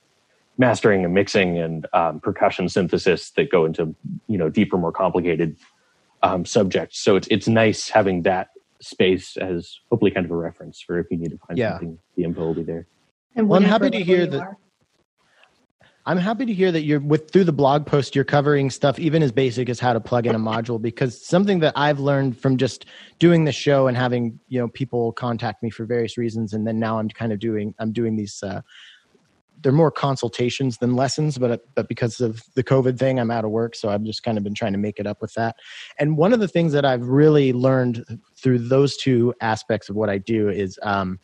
mastering and mixing and um, percussion synthesis that go into you know deeper, more complicated um, subjects. So it's it's nice having that space as hopefully kind of a reference for if you need to find yeah. something. The info will be there. And well, I'm happy to hear that. I'm happy to hear that you're with through the blog post you're covering stuff even as basic as how to plug in a module because something that I've learned from just doing the show and having you know people contact me for various reasons and then now I'm kind of doing I'm doing these uh, they're more consultations than lessons, but but because of the COVID thing, I'm out of work, so I've just kind of been trying to make it up with that. And one of the things that I've really learned through those two aspects of what I do is um,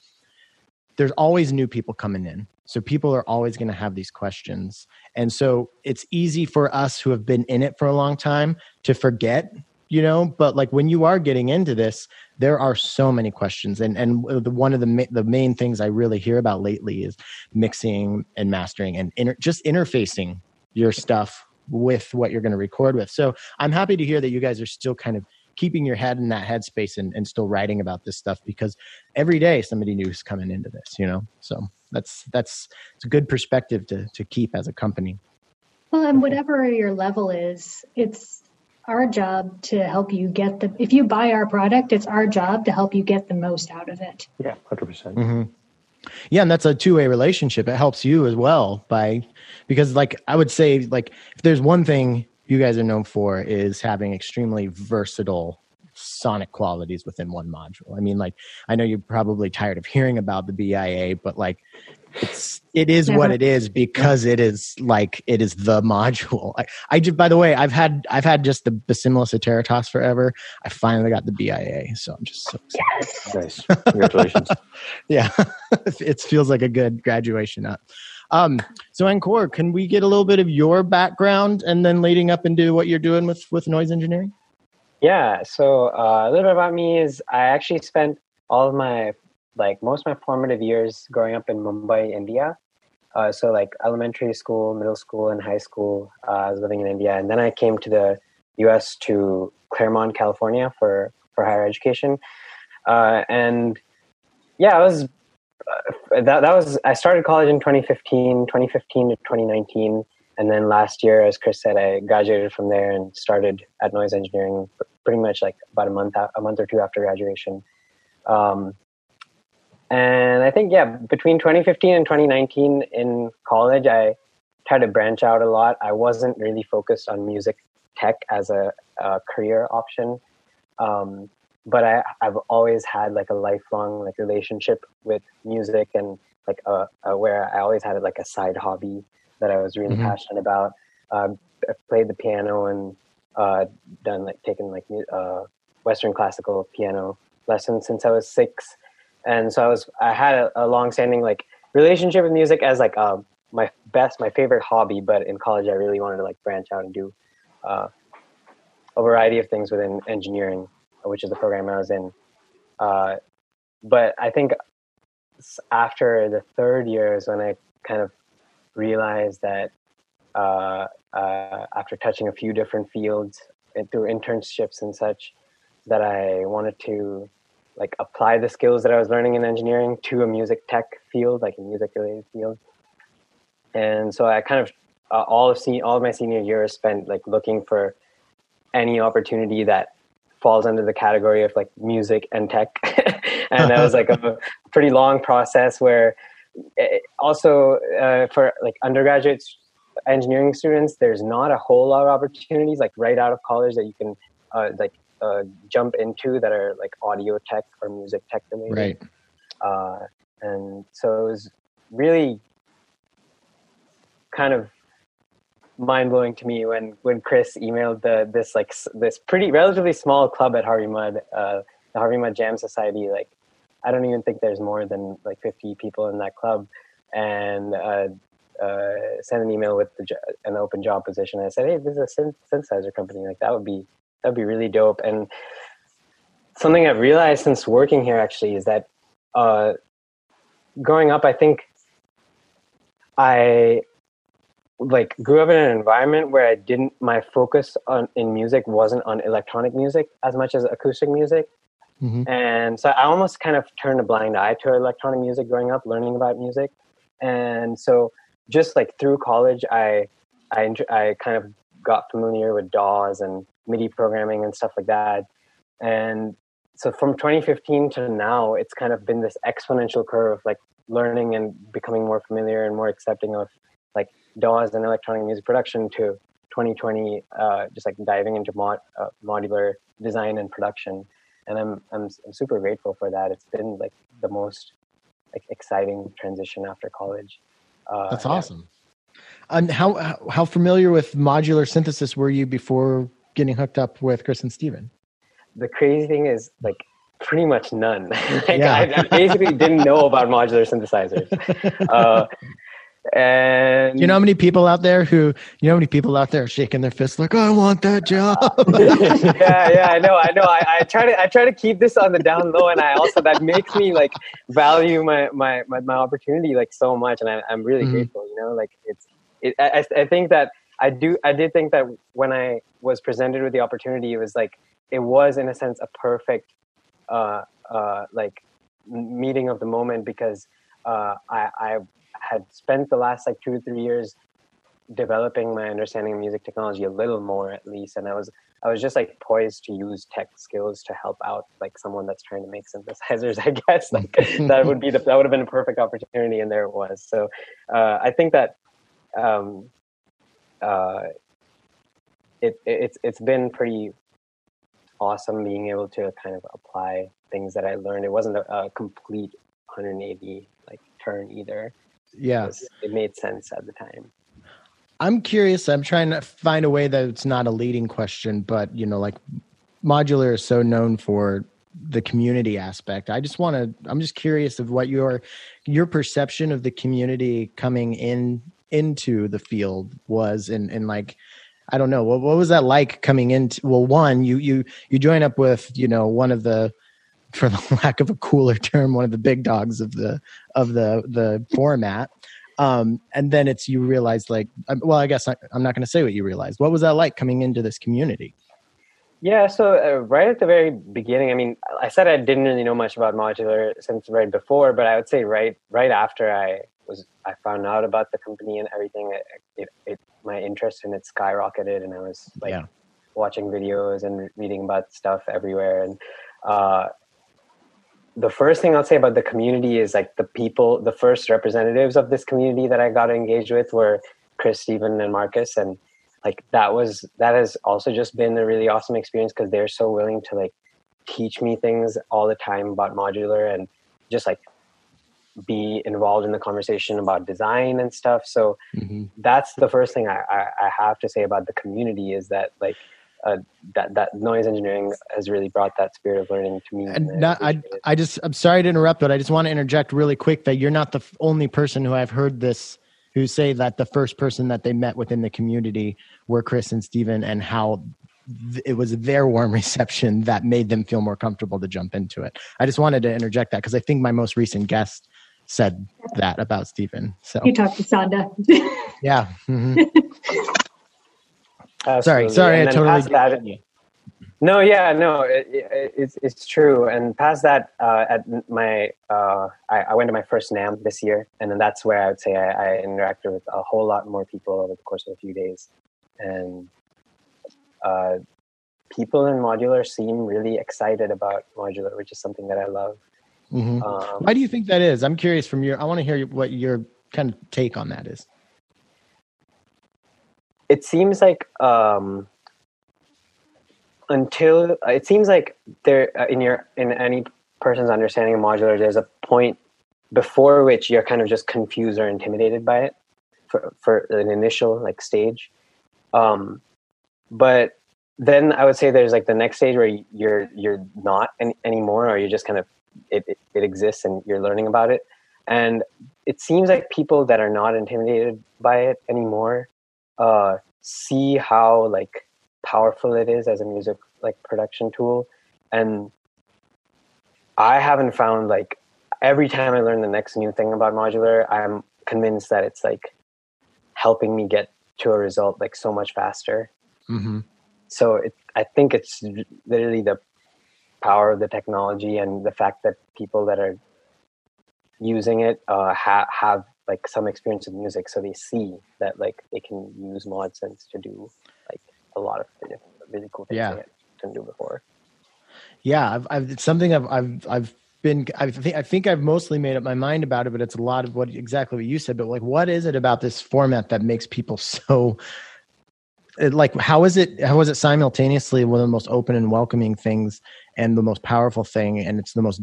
there's always new people coming in. So people are always going to have these questions. And so it's easy for us who have been in it for a long time to forget you know but like when you are getting into this there are so many questions and and the, one of the ma- the main things i really hear about lately is mixing and mastering and inter- just interfacing your stuff with what you're going to record with so i'm happy to hear that you guys are still kind of keeping your head in that headspace and, and still writing about this stuff because every day somebody new is coming into this you know? So that's that's it's a good perspective to to keep as a company. Well and whatever your level is it's our job to help you get the if you buy our product it's our job to help you get the most out of it. Yeah 100%. Mm-hmm. yeah and that's a two-way relationship. It helps you as well by because like i would say like if there's one thing you guys are known for is having extremely versatile sonic qualities within one module i mean like i know you're probably tired of hearing about the bia but like it's it is what it is because it is like it is the module. I, I just by the way, I've had I've had just the Basimilus Iteritas forever. I finally got the BIA, so I'm just so yes. nice. Congratulations. yeah, it feels like a good graduation up. Um, so Ankur, can we get a little bit of your background and then leading up into what you're doing with with noise engineering? Yeah. So uh, a little bit about me is I actually spent all of my like most of my formative years growing up in Mumbai, India. Uh, so like elementary school, middle school, and high school, uh, I was living in India, and then I came to the U.S. to Claremont, California for for higher education, uh, and yeah, I was that that was I started college in 2015, 2015 to 2019. and then last year, as Chris said, I graduated from there and started at Noise Engineering pretty much like about a month a month or two after graduation. Um, and I think yeah, between 2015 and 2019 in college, I tried to branch out a lot. I wasn't really focused on music tech as a, a career option. Um, but I, I've always had like a lifelong like relationship with music and like a, a where I always had like a side hobby that I was really mm-hmm. passionate about. Uh, I played the piano and uh, done like taken like uh, Western classical piano lessons since I was six, and so I was I had a, a long-standing like relationship with music as like uh, my best my favorite hobby. But in college, I really wanted to like branch out and do uh, a variety of things within engineering, which is the program I was in. Uh, but I think after the third year is when I kind of realized that uh, uh, after touching a few different fields and through internships and such, that I wanted to like apply the skills that I was learning in engineering to a music tech field, like a music related field. And so I kind of uh, all of se- all of my senior years spent like looking for any opportunity that falls under the category of like music and tech. And that was like a pretty long process where eh, also uh, for like undergraduate engineering students there's not a whole lot of opportunities like right out of college that you can uh, like uh, jump into that are like audio tech or music tech related. Right. Uh, and so it was really kind of mind blowing to me when when Chris emailed the this like this pretty relatively small club at Harvey Mudd, uh, the Harvey Mudd Jam Society. Like, I don't even think there's more than like 50 people in that club, and uh, uh, sent an email with the, an open job position. I said, hey, this is a synthesizer company. Like that would be that'd be really dope. And something I've realized since working here actually is that uh, growing up, I think I like grew up in an environment where I didn't my focus on in music wasn't on electronic music as much as acoustic music. Mm-hmm. And so I almost kind of turned a blind eye to electronic music growing up, learning about music. And so just like through college, I I I kind of got familiar with DAWs and MIDI programming and stuff like that. And so from 2015 to now, it's kind of been this exponential curve of like learning and becoming more familiar and more accepting of like DAWs and electronic music production to 2020, uh, just like diving into mod, uh, modular design and production. And I'm, I'm, I'm super grateful for that. It's been like the most like exciting transition after college. Uh, That's awesome. Yeah. And how how familiar with modular synthesis were you before getting hooked up with Chris and Steven? The crazy thing is like pretty much none. like, yeah. I, I, basically didn't know about modular synthesizers. Uh, and you know how many people out there who you know how many people out there shaking their fists like I want that job. yeah, yeah, I know, I know. I, I, try to I try to keep this on the down low, and I also that makes me like value my my my, my opportunity like so much, and I, am really mm-hmm. grateful. You know, like it's it, I, I think that I do I did think that when I was presented with the opportunity, it was like it was in a sense a perfect uh uh like meeting of the moment because uh, I, I had spent the last like two or three years developing my understanding of music technology a little more at least and i was i was just like poised to use tech skills to help out like someone that's trying to make synthesizers i guess. Like that would be the that would have been a perfect opportunity and there it was. So uh, i think that um, uh, it, it's it's been pretty awesome being able to kind of apply things that i learned. It wasn't a, a complete 180 like turn either yeah it made sense at the time. I'm curious i'm trying to find a way that it's not a leading question but you know like modular is so known for the community aspect. I just want to i'm just curious of what your your perception of the community coming in into the field was and and like i don't know what, what was that like coming into well one you you you join up with you know one of the for the lack of a cooler term, one of the big dogs of the of the the format. Um, and then it's you realize like, um, well, I guess I, am not going to say what you realized. What was that like coming into this community? Yeah, so uh, right at the very beginning, I mean, I said I didn't really know much about modular since right before, but I would say right right after I was I found out about the company and everything, it, it, it my interest in it skyrocketed, and I was like Yeah. watching videos and reading about stuff everywhere. And uh, the first thing I'll say about the community is like the people, the first representatives of this community that I got engaged with were Chris, Stephen, and Marcus, and like that was that has also just been a really awesome experience because they're so willing to like teach me things all the time about modular and just like be involved in the conversation about design and stuff. So Mhm. that's the first thing I, I, I have to say about the community is that like uh, that that noise engineering has really brought that spirit of learning to me. And I not, I, appreciate it. I just, I'm sorry to interrupt, but I just want to interject really quick that you're not the f- only person who I've heard this who say that the first person that they met within the community were Chris and Steven and how th- it was their warm reception that made them feel more comfortable to jump into it. I just wanted to interject that because I think my most recent guest said that about Steven. So You talked to Sonda. yeah. mhm. Sorry, Absolutely. sorry, I And then totally that, No, yeah, no, it, it, it's it's true. And past that, uh, at my uh, I, I went to my first NAMM this year, and then that's where I would say I, I interacted with a whole lot more people over the course of a few days, and uh, people in modular seem really excited about modular, which is something that I love. Mhm. Um, Why do you think that is? I'm curious from your. I want to hear what your kind of take on that is. It seems like um, until it seems like there uh, in your in any person's understanding of modular there's a point before which you're kind of just confused or intimidated by it for, for an initial like stage. Um, but then i would say there's like the next stage where you're you're not any, anymore or you're just kind of it, it, it exists and you're learning about it. And it seems like people that are not intimidated by it anymore uh, see how like powerful it is as a music like production tool and i haven't found like every time i learn the next new thing about modular i'm convinced that it's like helping me get to a result like so much faster Mm-hmm. so it, i think it's literally the power of the technology and the fact that people that are using it uh, ha- have like some experience with music so they see that like they can use mod synths to do like a lot of really, really cool things Yeah. they couldn't do before Yeah, I've, I've it's something I've I've I've been I think I think I've mostly made up my mind about it, but it's a lot of what exactly what you said. But like, what is it about this format that makes people so? it- Like, how is it? How is it simultaneously one of the most open and welcoming things and the most powerful thing, and it's the most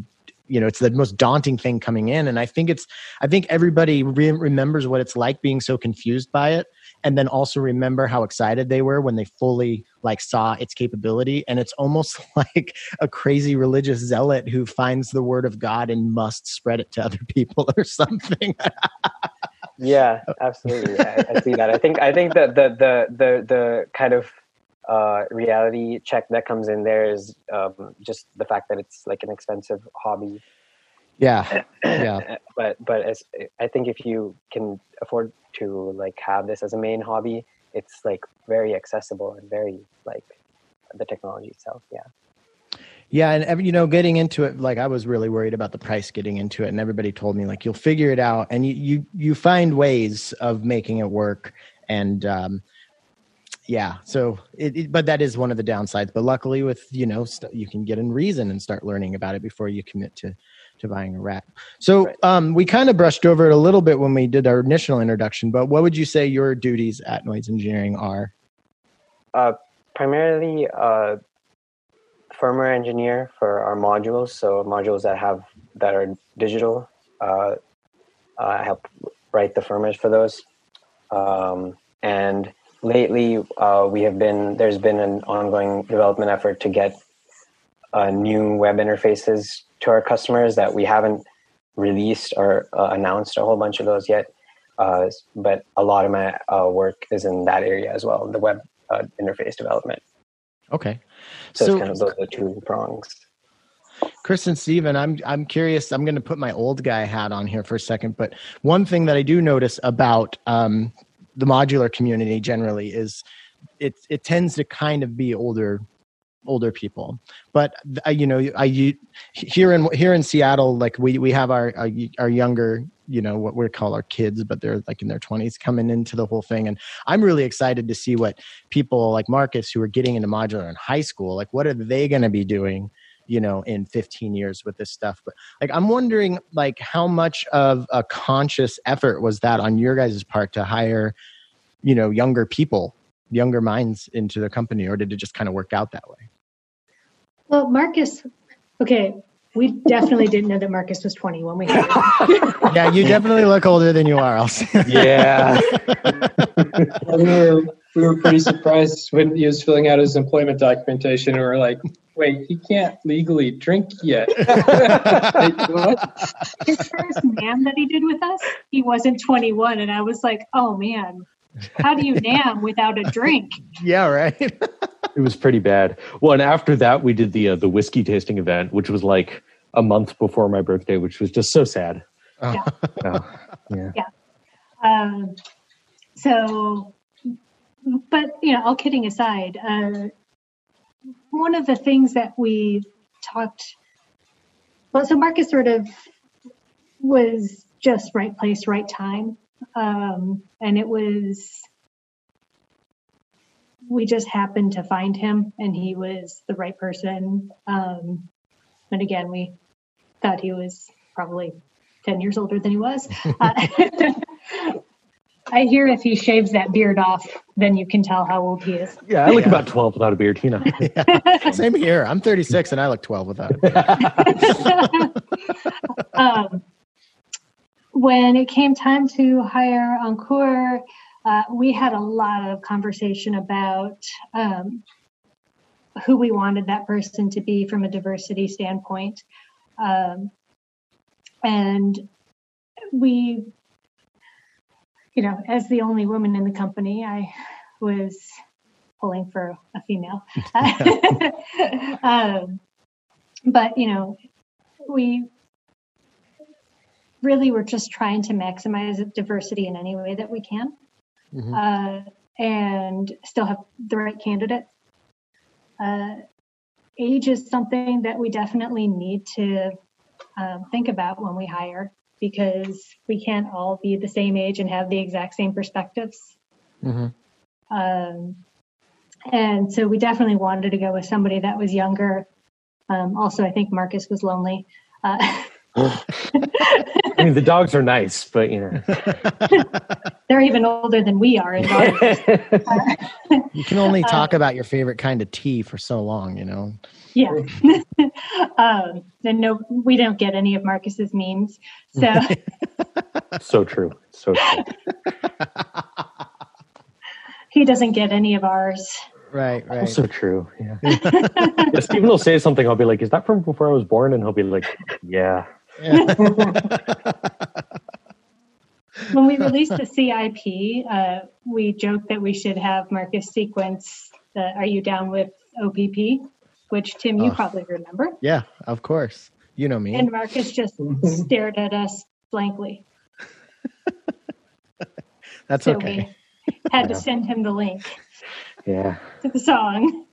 you know it's the most daunting thing coming in. And i think it's i think everybody re- remembers what it's like being so confused by it and then also remember how excited they were when they fully like saw its capability. And it's almost like a crazy religious zealot who finds the word of god and must spread it to other people or something. Yeah absolutely. I, I see that. I think i think that the the the the kind of uh, reality check that comes in there is um, just the fact that it's like an expensive hobby yeah yeah but but as I think if you can afford to like have this as a main hobby, it's like very accessible and very like the technology itself. Yeah. Yeah, and every, you know, getting into it, like I was really worried about the price getting into it, and everybody told me like you'll figure it out, and you you you find ways of making it work, and um, yeah, so it, it, but that is one of the downsides. But luckily, with you know, st- you can get in reason and start learning about it before you commit to to buying a rack. So Right. um, we kind of brushed over it a little bit when we did our initial introduction, but what would you say your duties at Noise Engineering are? Uh, primarily uh, firmware engineer for our modules. So modules that have that are digital. Uh, I help write the firmware for those. Um, and lately, uh, we have been there's been an ongoing development effort to get uh, new web interfaces to our customers that we haven't released or uh, announced a whole bunch of those yet. Uh, but a lot of my uh, work is in that area as well, the web uh, interface development. Okay, So, So- it's kind of those are the two prongs. Chris and Steven, I'm I'm curious. I'm going to put my old guy hat on here for a second, but one thing that I do notice about um, the modular community generally is it it tends to kind of be older older people. But uh, you know, I you, here in here in Seattle, like we we have our our, our younger you know what we call our kids but they're like in their 20s coming into the whole thing and i'm really excited to see what people like marcus who are getting into modular in high school like what are they going to be doing you know in 15 years with this stuff but like i'm wondering like how much of a conscious effort was that on your guys' part to hire you know younger people younger minds into the company or did it just kind of work out that way Well, Marcus, okay, we definitely didn't know that Marcus was 20 when we had yeah you definitely look older than you are i'll Yeah. we were we were pretty surprised when he was filling out his employment documentation. We were like, "Wait, he can't legally drink yet." His first NAMM that he did with us. He wasn't 21, and I was like, oh man, how do you NAMM without a drink? yeah right It was pretty bad. Well, and after that, we did the uh, the whiskey tasting event, which was like a month before my birthday, which was just so sad. Yeah. Oh, yeah. Um, so, but you know, all kidding aside, uh, one of the things that we talked, well, so Marcus sort of was just right place, right time, um, and it was. We just happened to find him, and he was the right person. Um, and again, we thought he was probably 10 years older than he was. Uh, I hear if he shaves that beard off, then you can tell how old he is. Yeah, I look Yeah. about 12 without a beard, You Tina. same here i'm 36 and i look 12 without it um, when it came time to hire Ankur, uh, we had a lot of conversation about um, who we wanted that person to be from a diversity standpoint. Um, and we, you know, as the only woman in the company, I was pulling for a female. um, but, you know, we really we're just trying to maximize diversity in any way that we can Mhm. uh, and still have the right candidate. Uh, age is something that we definitely need to um, think about when we hire because we can't all be the same age and have the exact same perspectives. Mhm. Um, and so we definitely wanted to go with somebody that was younger. Um, also, I think Marcus was lonely. Uh, mean, the dogs are nice, but you know. they're even older than we are. In. You can only talk about your favorite kind of tea for so long, you know. Yeah. um, and no, we don't get any of Marcus's memes. So so true. So true. he doesn't get any of ours. Right, right. So true. Yeah. yeah. Steven will say something. I'll be like, "Is that from before I was born?" And he'll be like, "Yeah." When we released the CIP, uh, we joked that we should have Marcus sequence the Are You Down with OPP? Which, Tim, you Oh. probably remember. yeah, of course. You know me. And Marcus just stared at us blankly. That's So okay. we had to send him the link Yeah. to the song.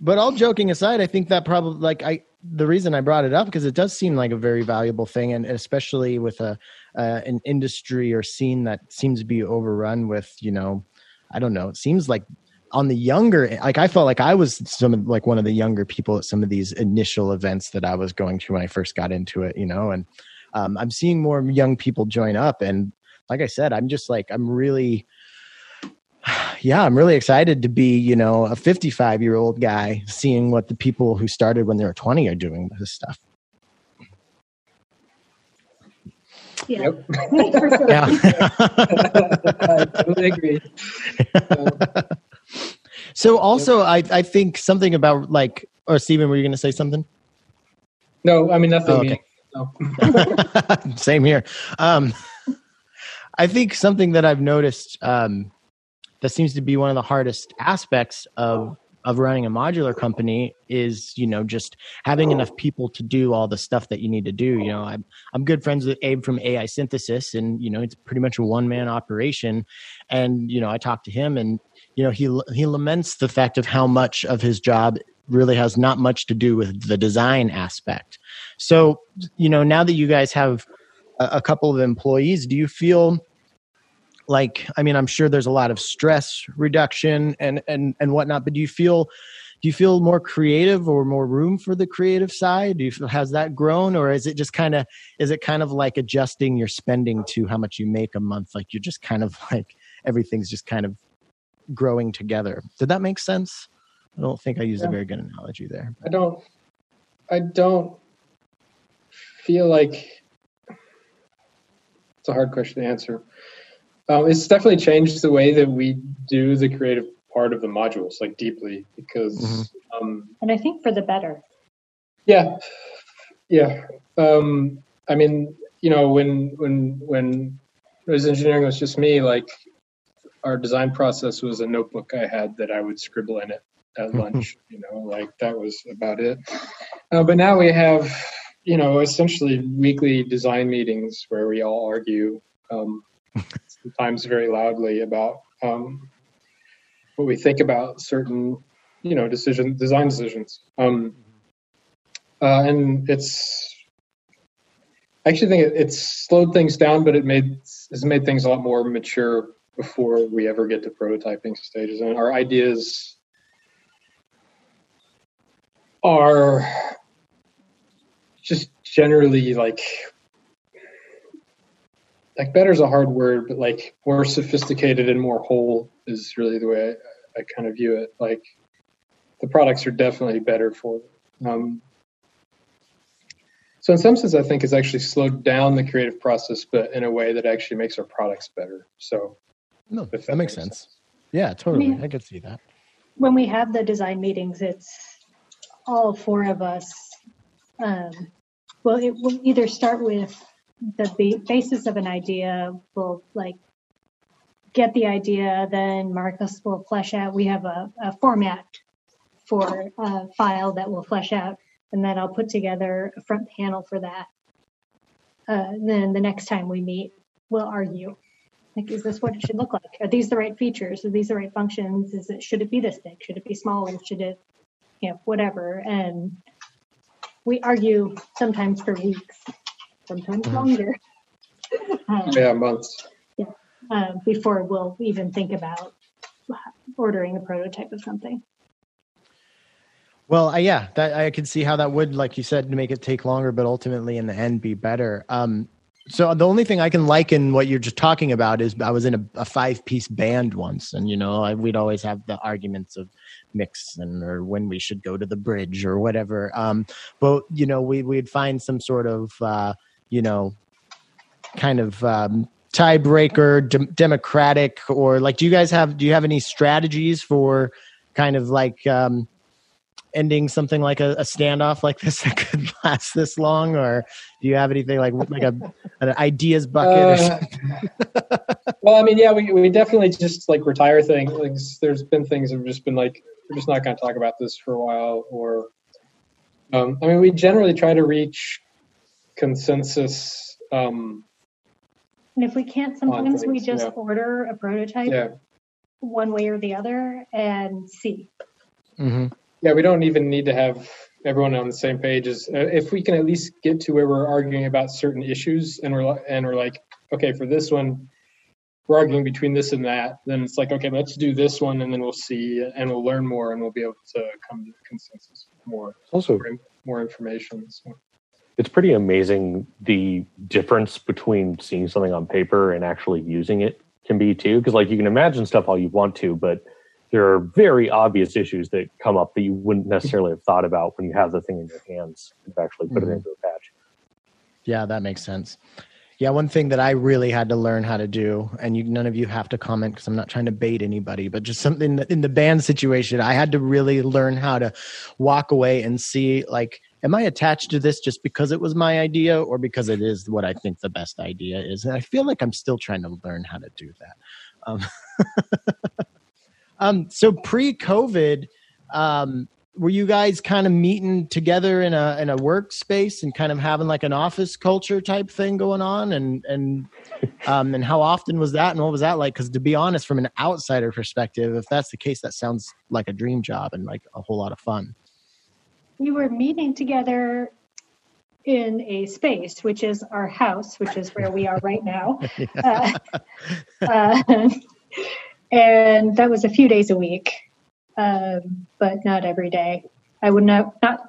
but all joking aside, I think that probably like I the reason I brought it up because it does seem like a very valuable thing, and especially with a uh, an industry or scene that seems to be overrun with you know, I don't know. It seems like on the younger like I felt like I was some like one of the younger people at some of these initial events that I was going to when I first got into it, you know, and um, I'm seeing more young people join up, and like I said, I'm just like I'm really yeah, I'm really excited to be, you know, a 55 year old guy seeing what the people who started when they were 20 are doing with this stuff. Yeah. Yep. Sure. Yeah. I totally agree. so also I, I think something about like, or Stephen, were you going to say something? No, I mean nothing. Oh, okay. No. Same here. Um, I think something that I've noticed um, that seems to be one of the hardest aspects of of running a modular company is you know just having enough people to do all the stuff that you need to do. You know, I'm I'm good friends with Abe from AI Synthesis, and you know it's pretty much a one man operation. And you know, I talked to him, and you know he he laments the fact of how much of his job really has not much to do with the design aspect. So, you know, now that you guys have a, a couple of employees, do you feel like I mean, I'm sure there's a lot of stress reduction and and and whatnot, but do you feel do you feel more creative or more room for the creative side? Do you feel, has that grown, or is it just kind of is it kind of like adjusting your spending to how much you make a month? Like you're just kind of like everything's just kind of growing together. Did that make sense? I don't think I used yeah. a very good analogy there. I don't. I don't feel like it's a hard question to answer. Um, it's definitely changed the way that we do the creative part of the modules, like deeply, because. Mm-hmm. Um, and I think for the better. Yeah, yeah. Um, I mean, you know, when when when was engineering was just me, like our design process was a notebook I had that I would scribble in it at lunch. you know, like that was about it. Uh, but now we have, you know, essentially weekly design meetings where we all argue, um, sometimes very loudly about um, what we think about certain, you know, decision design decisions. Um, uh, and it's I actually think it, it's slowed things down, but it made has made things a lot more mature before we ever get to prototyping stages. And our ideas are just generally like like better is a hard word, but like more sophisticated and more whole is really the way I, I kind of view it. Like the products are definitely better for them. Um, so in some sense, I think it's actually slowed down the creative process, but in a way that actually makes our products better. So no, that, that, makes sense. sense. Yeah, totally. I, mean, I could see that. When we have the design meetings, it's all four of us, um, well, it will either start with the basis of an idea. We'll like get the idea, then Marcus will flesh out. We have a, a format for a file that will flesh out, and then I'll put together a front panel for that. Uh, then the next time we meet, we'll argue. Like, is this what it should look like? Are these the right features? Are these the right functions? Is it should it be this big? Should it be smaller? Should it you know, whatever. And we argue sometimes for weeks, sometimes mm-hmm. longer. um, yeah, months. Yeah, uh, before we'll even think about ordering a prototype of something. Well, uh, yeah, that I can see how that would, like you said, make it take longer, but ultimately in the end be better. Um, so the only thing I can liken what you're just talking about is I was in a, a five piece band once, and you know I, we'd always have the arguments of mix and or when we should go to the bridge or whatever. Um, but you know we we'd find some sort of uh, you know kind of um, tiebreaker, de- democratic, or like do you guys have do you have any strategies for kind of like um, ending something like a, a, standoff like this that could last this long, or do you have anything like like a an ideas bucket? Uh, well, I mean, yeah, we we definitely just like retire things. Like, there's been things that have just been like we're just not going to talk about this for a while, or um, I mean, we generally try to reach consensus. Um, and if we can't, sometimes things, we just yeah. order a prototype yeah. one way or the other and see. Mm-hmm yeah, we don't even need to have everyone on the same page. As uh, if we can at least get to where we're arguing about certain issues, and we're and we're like, okay, for this one, we're arguing between this and that. Then it's like, okay, let's do this one, and then we'll see, and we'll learn more, and we'll be able to come to consensus more. Also, more, more information. So. It's pretty amazing the difference between seeing something on paper and actually using it can be too. Because like you can imagine stuff all you want to, but there are very obvious issues that come up that you wouldn't necessarily have thought about when you have the thing in your hands and actually put mm-hmm. it into a patch. Yeah, that makes sense. Yeah, one thing that I really had to learn how to do, and you, none of you have to comment because I'm not trying to bait anybody, but just something in the band situation, I had to really learn how to walk away and see, like, am I attached to this just because it was my idea or because it is what I think the best idea is? And I feel like I'm still trying to learn how to do that. Um, Um, so pre-COVID, um, were you guys kind of meeting together in a in a workspace and kind of having like an office culture type thing going on and and um and how often was that and what was that like because to be honest from an outsider perspective if that's the case that sounds like a dream job and like a whole lot of fun we were meeting together in a space, which is our house, which is where we are right now. uh, uh, and that was a few days a week, um, but not every day. I would not, not,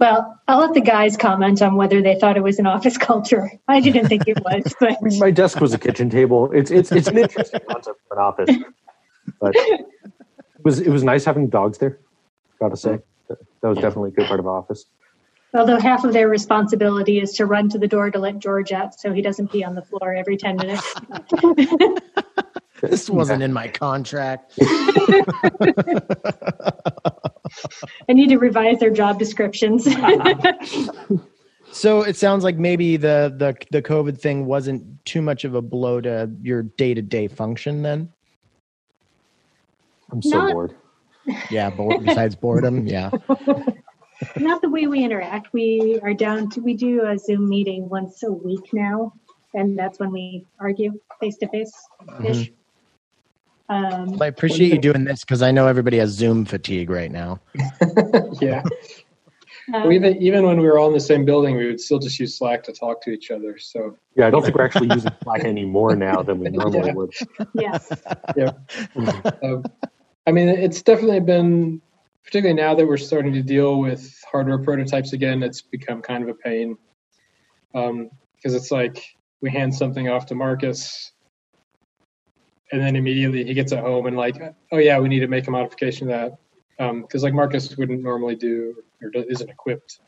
well, I'll let the guys comment on whether they thought it was an office culture. I didn't think it was, but My desk was a kitchen table. It's it's it's an interesting concept for an office, but it was it was nice having dogs there. Gotta say, that that was definitely a good part of office. although half of their responsibility is to run to the door to let George out so he doesn't pee on the floor every 10 minutes. this wasn't in my contract I need to revise their job descriptions. so it sounds like maybe the the the covid thing wasn't too much of a blow to your day-to-day function then I'm so Not- bored. Yeah bo- besides boredom yeah Not the way we interact. We are down to, we do a Zoom meeting once a week now, and that's when we argue face to face ish. Um, i appreciate you doing this because i know everybody has zoom fatigue right now yeah. um, even even when we were all in the same building, we would still just use Slack to talk to each other. So Yeah, I don't think we're actually using Slack any more now than we normally Yeah. would. yes. um, I mean, it's definitely been, particularly now that we're starting to deal with hardware prototypes again, it's become kind of a pain. Um, because it's like we hand something off to Marcus, and then immediately he gets it home and like, oh yeah, we need to make a modification to that. Um, because like Marcus wouldn't normally do or isn't equipped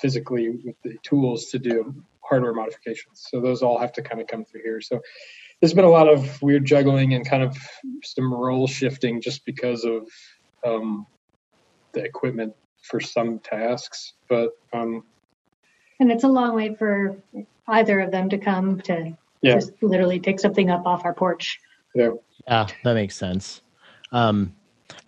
physically with the tools to do hardware modifications. So those all have to kind of come through here. So there's been a lot of weird juggling and kind of some role shifting just because of um, the equipment for some tasks. But um, And it's a long way for either of them to come to Yeah. just literally pick something up off our porch. yeah, Yeah, that makes sense. Um,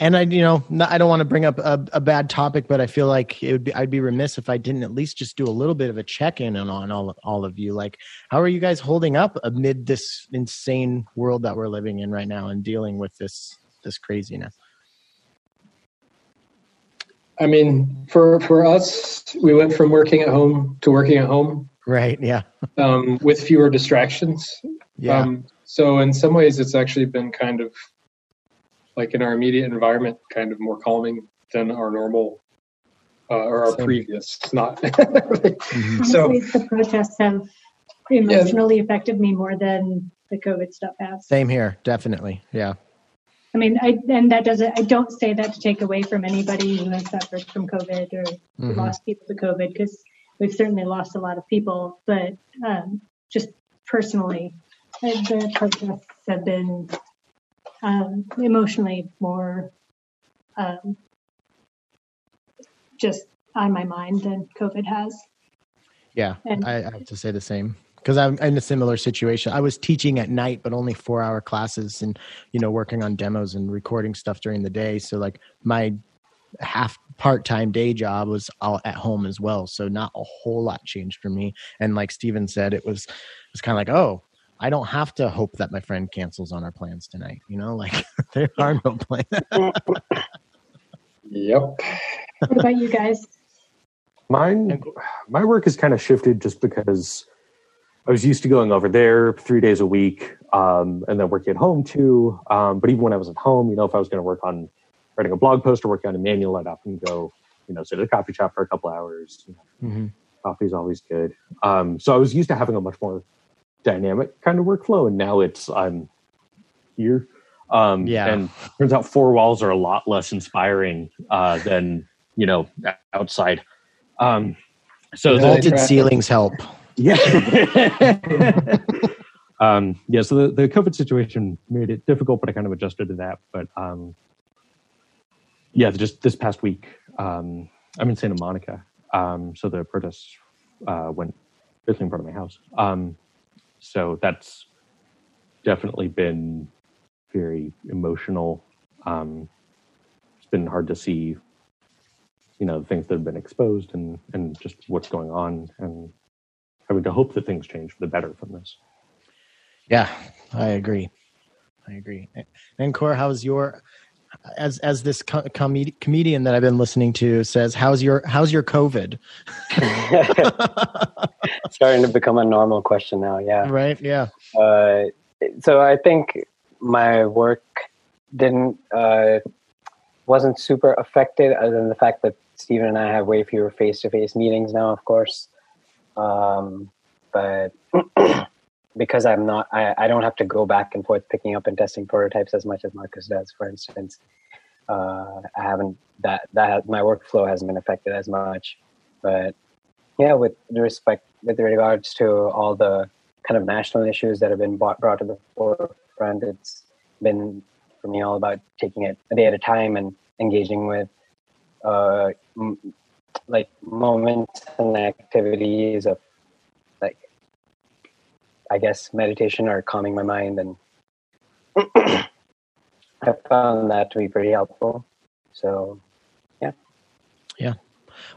and I, you know, I don't want to bring up a, a bad topic, but I feel like it would be, I'd be remiss if I didn't at least just do a little bit of a check in on, on all, all of you. Like, how are you guys holding up amid this insane world that we're living in right now and dealing with this, this craziness? I mean, for for us, we went from working at home to working at home Right. Yeah. um, with fewer distractions. Yeah. Um, so in some ways, it's actually been kind of like in our immediate environment, kind of more calming than our normal uh, or our Same. previous. It's not. Mhm. So- Honestly, the protests have emotionally affected me more than the COVID stuff has. Same here. Definitely. Yeah. I mean, I and that doesn't. I don't say that to take away from anybody who has suffered from COVID or Mhm. lost people to COVID, because we've certainly lost a lot of people. But um, just personally, the protests have been um, emotionally more um, just on my mind than COVID has. Yeah, And- I, I have to say the same because I'm in a similar situation. I was teaching at night, but only four hour classes, and you know, working on demos and recording stuff during the day. So like my half part time day job was all at home as well. So not a whole lot changed for me. And like Steven said, it was it was kind of like, oh, I don't have to hope that my friend cancels on our plans tonight. You know, like there are no plans. yep. What about you guys? Mine, my work has kind of shifted just because I was used to going over there three days a week, um, and then working at home too. Um, but even when I was at home, you know, if I was going to work on writing a blog post or working on a manual, I'd often go, you know, sit at a coffee shop for a couple hours. You know, hmm coffee's always good. Um, so I was used to having a much more dynamic kind of workflow, and now it's I'm here. Um, Yeah. and turns out four walls are a lot less inspiring uh, than you know outside. Um, so Yeah, the, Vaulted traffic. ceilings help. yeah. um, yeah, so the, the COVID situation made it difficult, but I kind of adjusted to that. But um, yeah, just this past week, um, I'm in Santa Monica. Um, so the protests uh, went basically in front of my house. Um, so that's definitely been very emotional. Um, it's been hard to see you know things that have been exposed and and just what's going on and having to hope that things change for the better from this. Yeah, I agree. I agree. And Ankur, how's your as as this co- com- comedian that I've been listening to says, how's your how's your COVID? Starting to become a normal question now. Yeah. Right. Yeah. Uh, so I think my work didn't uh, wasn't super affected, other than the fact that Stephen and I have way fewer face to face meetings now, of course. Um, but because I'm not, I, I don't have to go back and forth picking up and testing prototypes as much as Marcus does, for instance. Uh, I haven't that that my workflow hasn't been affected as much, but yeah, with respect with regards to all the kind of national issues that have been brought, brought to the forefront, it's been for me all about taking it a day at a time and engaging with uh, m- like moments and activities of like I guess meditation or calming my mind and I found that to be pretty helpful. So yeah. Yeah.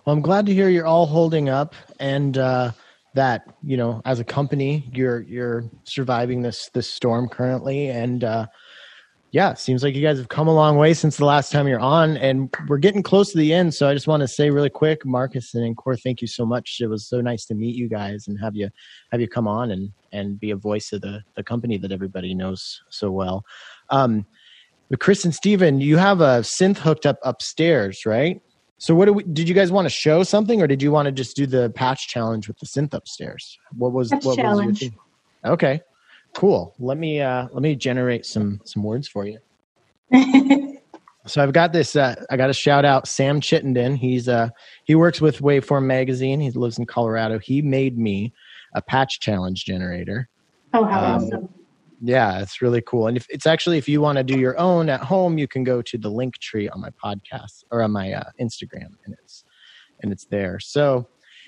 Well I'm glad to hear you're all holding up and uh that, you know, as a company you're you're surviving this this storm currently and uh yeah, seems like you guys have come a long way since the last time you're on, and we're getting close to the end. So I just want to say really quick, Marcus and Ankur, thank you so much. It was so nice to meet you guys and have you have you come on and and be a voice of the the company that everybody knows so well. Um, but Chris and Steven, you have a synth hooked up upstairs, right? So what do we, did you guys want to show something, or did you want to just do the patch challenge with the synth upstairs? What was patch what challenge. was your thing? Okay, cool. Let me uh, let me generate some some words for you. So I've got this. Uh, I got to shout out Sam Chittenden. He's uh he works with Waveform Magazine. He lives in Colorado. He made me a patch challenge generator. oh, how Um, awesome. Yeah, it's really cool. And if it's actually if you want to do your own at home, you can go to the link tree on my podcast or on my uh, Instagram, and it's and it's there. So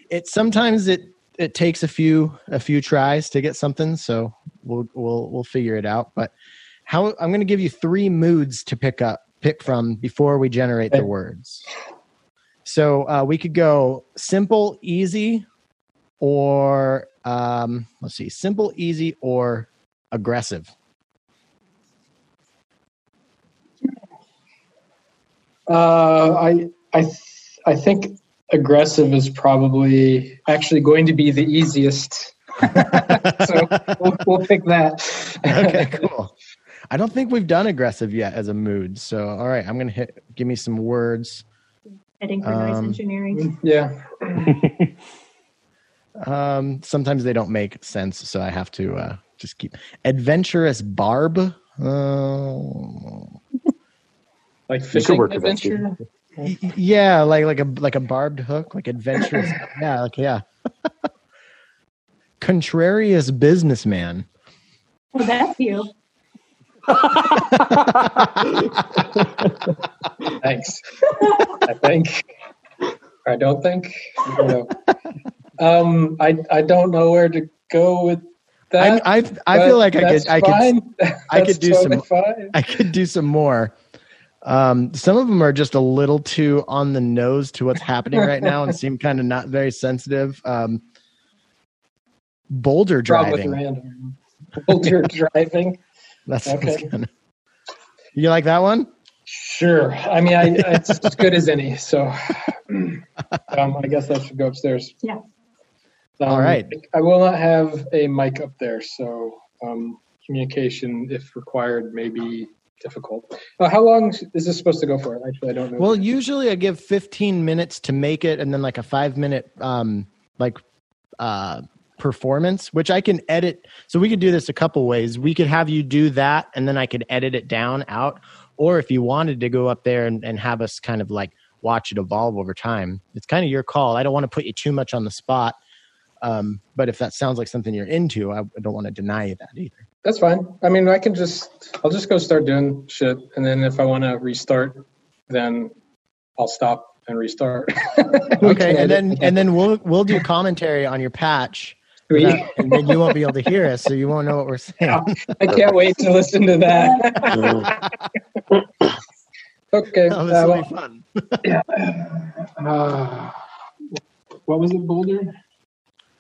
it sometimes it it takes a few a few tries to get something. So we'll we'll we'll figure it out. But how I'm going to give you three moods to pick up pick from before we generate the words. So uh, we could go simple, easy, or um, let's see, simple, easy, or aggressive. Uh, I I th- I think aggressive is probably actually going to be the easiest. so we'll, we'll pick that. okay, cool. I don't think we've done aggressive yet as a mood. So, all right, I'm gonna hit. Give me some words. Heading for noise um, engineering. yeah. Um, sometimes they don't make sense, so I have to uh, just keep adventurous barb. Uh, Like could fishing work adventure. yeah, like like a like a barbed hook, like adventurous. yeah, like yeah. Contrarious businessman. Well, that's you. Thanks. I think. I don't think. I don't know. Um, I I don't know where to go with I that. I, I feel like I that's could I could. I could do totally some- Fine. I could do some more. Um, some of them are just a little too on the nose to what's happening right now and seem kind of not very sensitive. Um, boulder driving. Boulder driving. That's Okay. kinda, you like that one? Sure. I mean, I, it's as good as any. So, um, I guess that should go upstairs. Yeah. Um, All right. I will not have a mic up there, so um, communication, if required, may be difficult. Uh, how long is this supposed to go for? Actually, I don't know. Well, usually I give 15 minutes to make it and then like a five minute, um, like, uh, performance, which I can edit. So we could do this a couple ways. We could have you do that and then I could edit it down out. Or if you wanted to go up there and, and have us kind of like watch it evolve over time, it's kind of your call. I don't want to put you too much on the spot. Um, but if that sounds like something you're into, I don't want to deny you that either. That's fine. I mean, I can just, I'll just go start doing shit, and then if I want to restart, then I'll stop and restart. Okay, and then and then we'll we'll do commentary on your patch, Sweet. without- and then you won't be able to hear us, so you won't know what we're saying. I can't wait to listen to that. Okay. Oh, this uh, will be fun. uh, what was it, Boulder?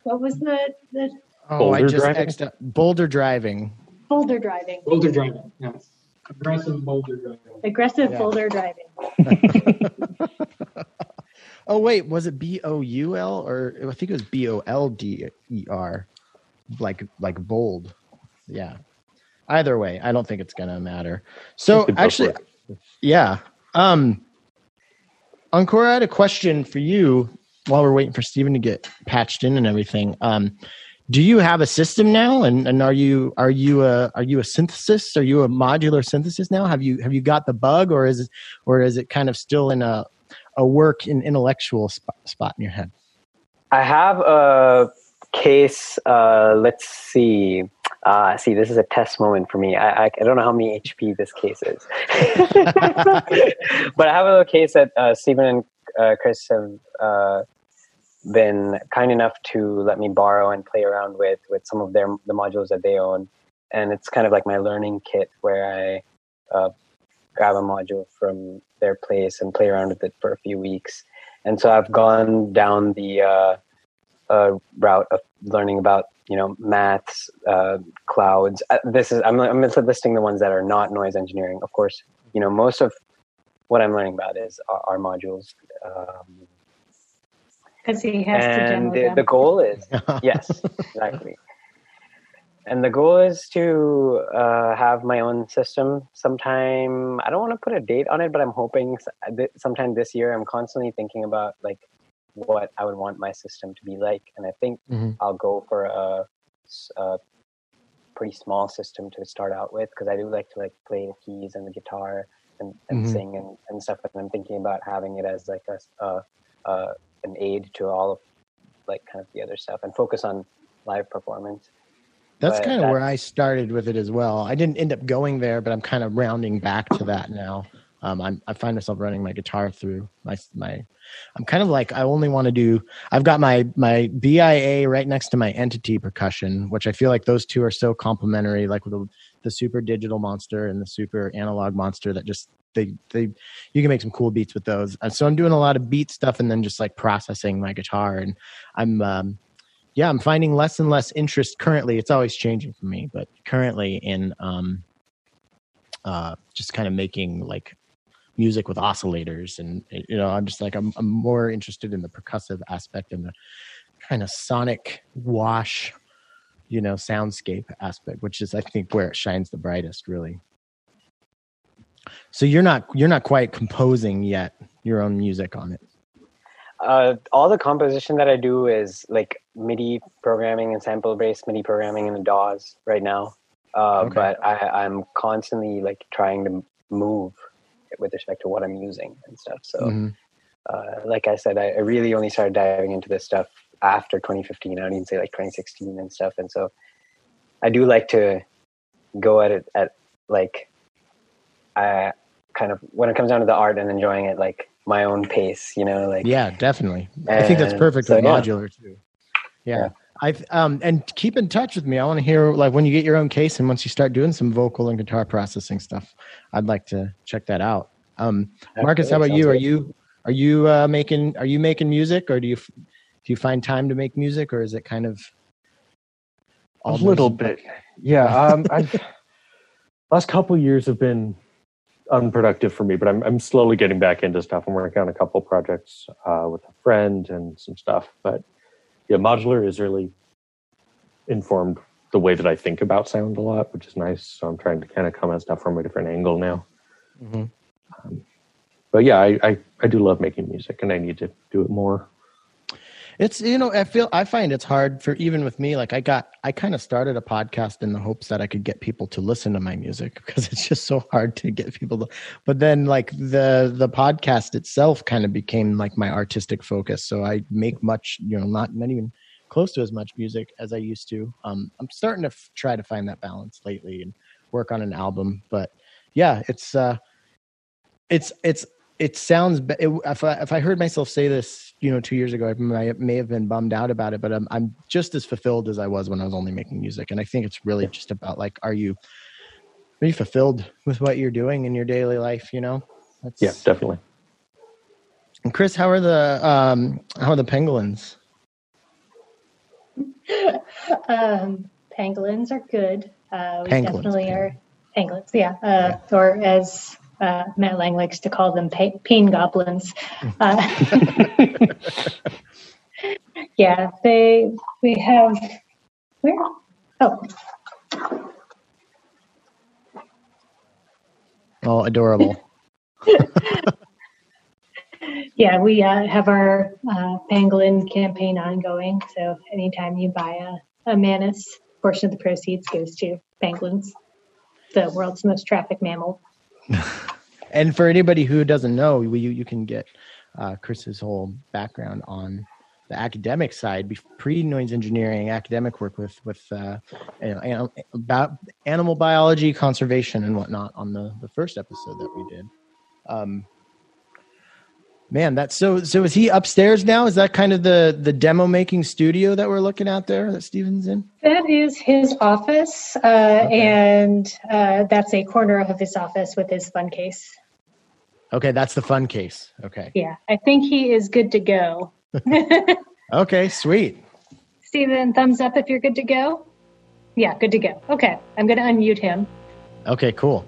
What was the the Oh, I Boulder just driving? X'd boulder driving. boulder driving? Boulder driving. Yes. Aggressive boulder driving. Aggressive Yeah. boulder driving. Oh wait, was it B O U L or I think it was B O L D E R, like like bold. Yeah. Either way, I don't think it's gonna matter. So You could go actually, yeah. Um, Ankur, I had a question for you while we're waiting for Steven to get patched in and everything. Um, do you have a system now, and, and are you are you a are you a synthesis? Are you a modular synthesis now? Have you have you got the bug, or is it or is it kind of still in a a work in intellectual spot, spot in your head? I have a case. Uh, let's see. Uh, see, this is a test moment for me. I, I, I don't know how many HP this case is, but I have a little case that uh, Stephen and uh, Chris have uh, been kind enough to let me borrow and play around with with some of their the modules that they own, and it's kind of like my learning kit where I uh, grab a module from their place and play around with it for a few weeks. And so I've gone down the uh, uh, route of learning about you know maths, uh, clouds. Uh, this is I'm I'm listing the ones that are not noise engineering. Of course, you know most of what I'm learning about is our, our modules. Um, Because he has to and demo the, the goal is yes, exactly. And the goal is to uh, have my own system sometime. I don't want to put a date on it, but I'm hoping s- sometime this year. I'm constantly thinking about like what I would want my system to be like, and I think Mhm. I'll go for a pretty small system to start out with because I do like to like play the keys and the guitar and, and Mhm. sing and, and stuff. And I'm thinking about having it as like a, s- a, a an aid to all of like kind of the other stuff and focus on live performance. That's But kind of where I started with it as well. I didn't end up going there, but I'm kind of rounding back to that now. Um, I'm, I find myself running my guitar through my my. I'm kind of like I only want to do. I've got my my BIA right next to my entity percussion, which I feel like those two are so complementary. Like with the the super digital monster and the super analog monster that just they they you can make some cool beats with those. And so I'm doing a lot of beat stuff and then just like processing my guitar and I'm um, yeah, I'm finding less and less interest currently. It's always changing for me, but currently in um, uh, just kind of making like music with oscillators, and you know, I'm just like I'm, I'm more interested in the percussive aspect and the kind of sonic wash, you know, soundscape aspect, which is I think where it shines the brightest, really. So you're not you're not quite composing yet your own music on it. Uh, all the composition that I do is like MIDI programming and sample based MIDI programming in the DAWs right now. Uh, Okay. But I, I'm constantly like trying to move with respect to what I'm using and stuff. So, Mhm. uh, like I said, I, I really only started diving into this stuff after 2015. I would even say like 2016 and stuff. And so, I do like to go at it at like, I kind of when it comes down to the art and enjoying it like my own pace. You know, like Yeah, definitely. I think that's And perfect so, with yeah. modular too. Yeah. Yeah. I've um and keep in touch with me. I want to hear like when you get your own case and once you start doing some vocal and guitar processing stuff. I'd like to check that out. Um Marcus, how about you? sounds Are you are you uh, making are you making music or do you do you find time to make music or is it kind of a little noisy? bit yeah um i've last couple years have been unproductive for me but i'm i'm slowly getting back into stuff. I'm working on a couple projects uh with a friend and some stuff but yeah modular is really informed the way that i think about sound a lot which is nice. So i'm trying to kind of come at stuff from a different angle now. Mhm. but yeah I, I i do love making music and i need to do it more It's you know I feel I find it's hard for even with me like I got I kind of started a podcast in the hopes that I could get people to listen to my music because it's just so hard to get people to but then like the the podcast itself kind of became like my artistic focus. So I make much you know not not even close to as much music as I used to. Um I'm starting to f- try to find that balance lately and work on an album but yeah it's uh it's it's it sounds it, if I if I heard myself say this, you know, two years ago, I may, may have been bummed out about it, but I'm I'm just as fulfilled as I was when I was only making music, and I think it's really just about like, are you are you fulfilled with what you're doing in your daily life? You know, That's, Yeah, definitely. And Chris, how are the um, how are the penguins Um, pangolins are good. Uh, we Pangolins, definitely are penguins Yeah, uh, or as uh, Matt Lang likes to call them, pa- pain goblins. Uh, yeah, they. We have where? Oh, Oh, adorable. yeah, we uh, have our uh, pangolin campaign ongoing. So anytime you buy a, a Manis, portion of the proceeds goes to pangolins, the world's most trafficked mammal. And for anybody who doesn't know, you you can get uh, Chris's whole background on the academic side, pre noise engineering, academic work with with uh, you know, about animal biology, conservation, and whatnot on the the first episode that we did. Um, man, that's so. So is he upstairs now? Is that kind of the the demo making studio that we're looking at there that Steven's in? That is his office, uh, and uh, that's a corner of his office with his fun case. Okay, that's the fun case. Okay, Yeah, I think he is good to go. okay, sweet. Steven, thumbs up if you're good to go. Yeah, good to go. Okay, I'm going to unmute him. Okay, cool.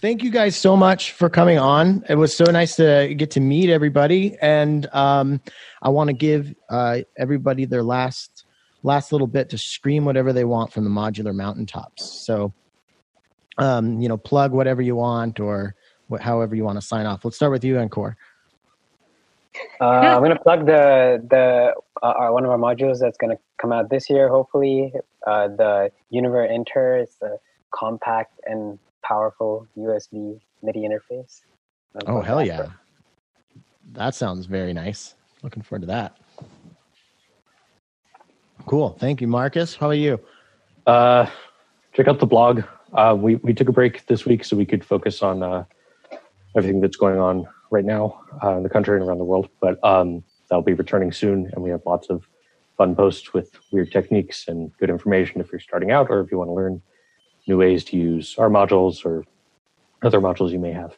Thank you guys so much for coming on. It was so nice to get to meet everybody, and um, I want to give uh, everybody their last last little bit to scream whatever they want from the modular mountaintops. So, um, you know, plug whatever you want or however you want to sign off. Let's start with you, Ankur. Uh, I'm gonna plug the the uh, our, one of our modules that's gonna come out this year, hopefully. Uh, the Univer Inter. is a compact and powerful USB MIDI interface. Oh hell yeah, that. that sounds very nice. Looking forward to that. Cool. Thank you, Marcus. How are you? Uh, check out the blog. Uh, we we took a break this week so we could focus on uh, everything that's going on right now uh, in the country and around the world. But um, that'll be returning soon, and we have lots of fun posts with weird techniques and good information if you're starting out or if you want to learn new ways to use our modules or other modules you may have.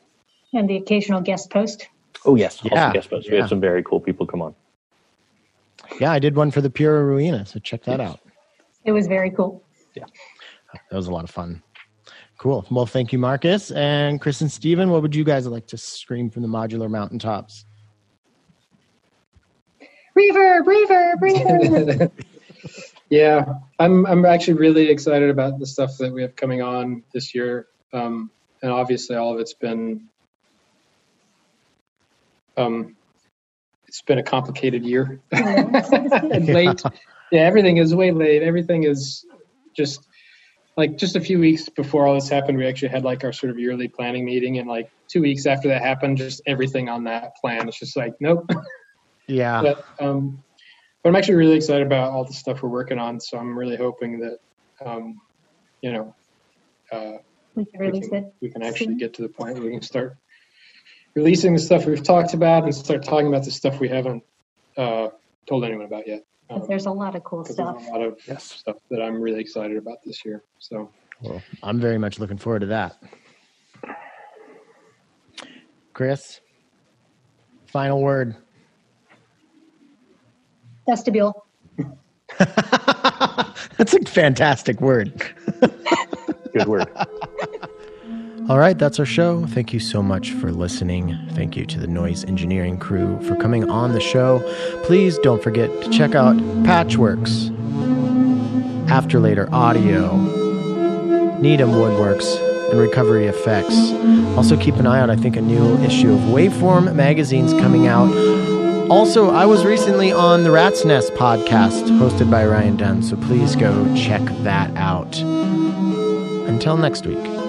And the occasional guest post. Oh yes, Yeah, also guest posts. We yeah. have some very cool people come on. Yeah, I did one for the Pura Ruina, so check that out. It was very cool. Yeah, that was a lot of fun. Cool. Well, thank you, Marcus and Chris and Steven. What would you guys like to scream from the modular mountaintops? Reverb, reverb, reverb. yeah, I'm I'm actually really excited about the stuff that we have coming on this year, um, and obviously all of it's been um, it's been a complicated year and late. Yeah, everything is way late. Everything is just like just a few weeks before all this happened. We actually had like our sort of yearly planning meeting, and like two weeks after that happened, just everything on that plan It's just like nope. Yeah. but um, but I'm actually really excited about all the stuff we're working on. So I'm really hoping that um, you know uh, we can we, can, it. we can actually get to the point where we can start releasing the stuff we've talked about and start talking about the stuff we haven't uh, told anyone about yet. Um, There's a lot of cool stuff. there's a lot of Yes. stuff that I'm really excited about this year. So Well, I'm very much looking forward to that. Chris, final word. Vestibule. That's a fantastic word. Good word. All right, that's our show. Thank you so much for listening. Thank you to the noise engineering crew for coming on the show. Please don't forget to check out Patchwerks, After Later Audio, Needham Woodworks, and Recovery Effects. Also, keep an eye out. I think a new issue of Waveform magazine's coming out. Also, I was recently on the Rat's Nest podcast hosted by Ryan Dunn, so please go check that out. Until next week.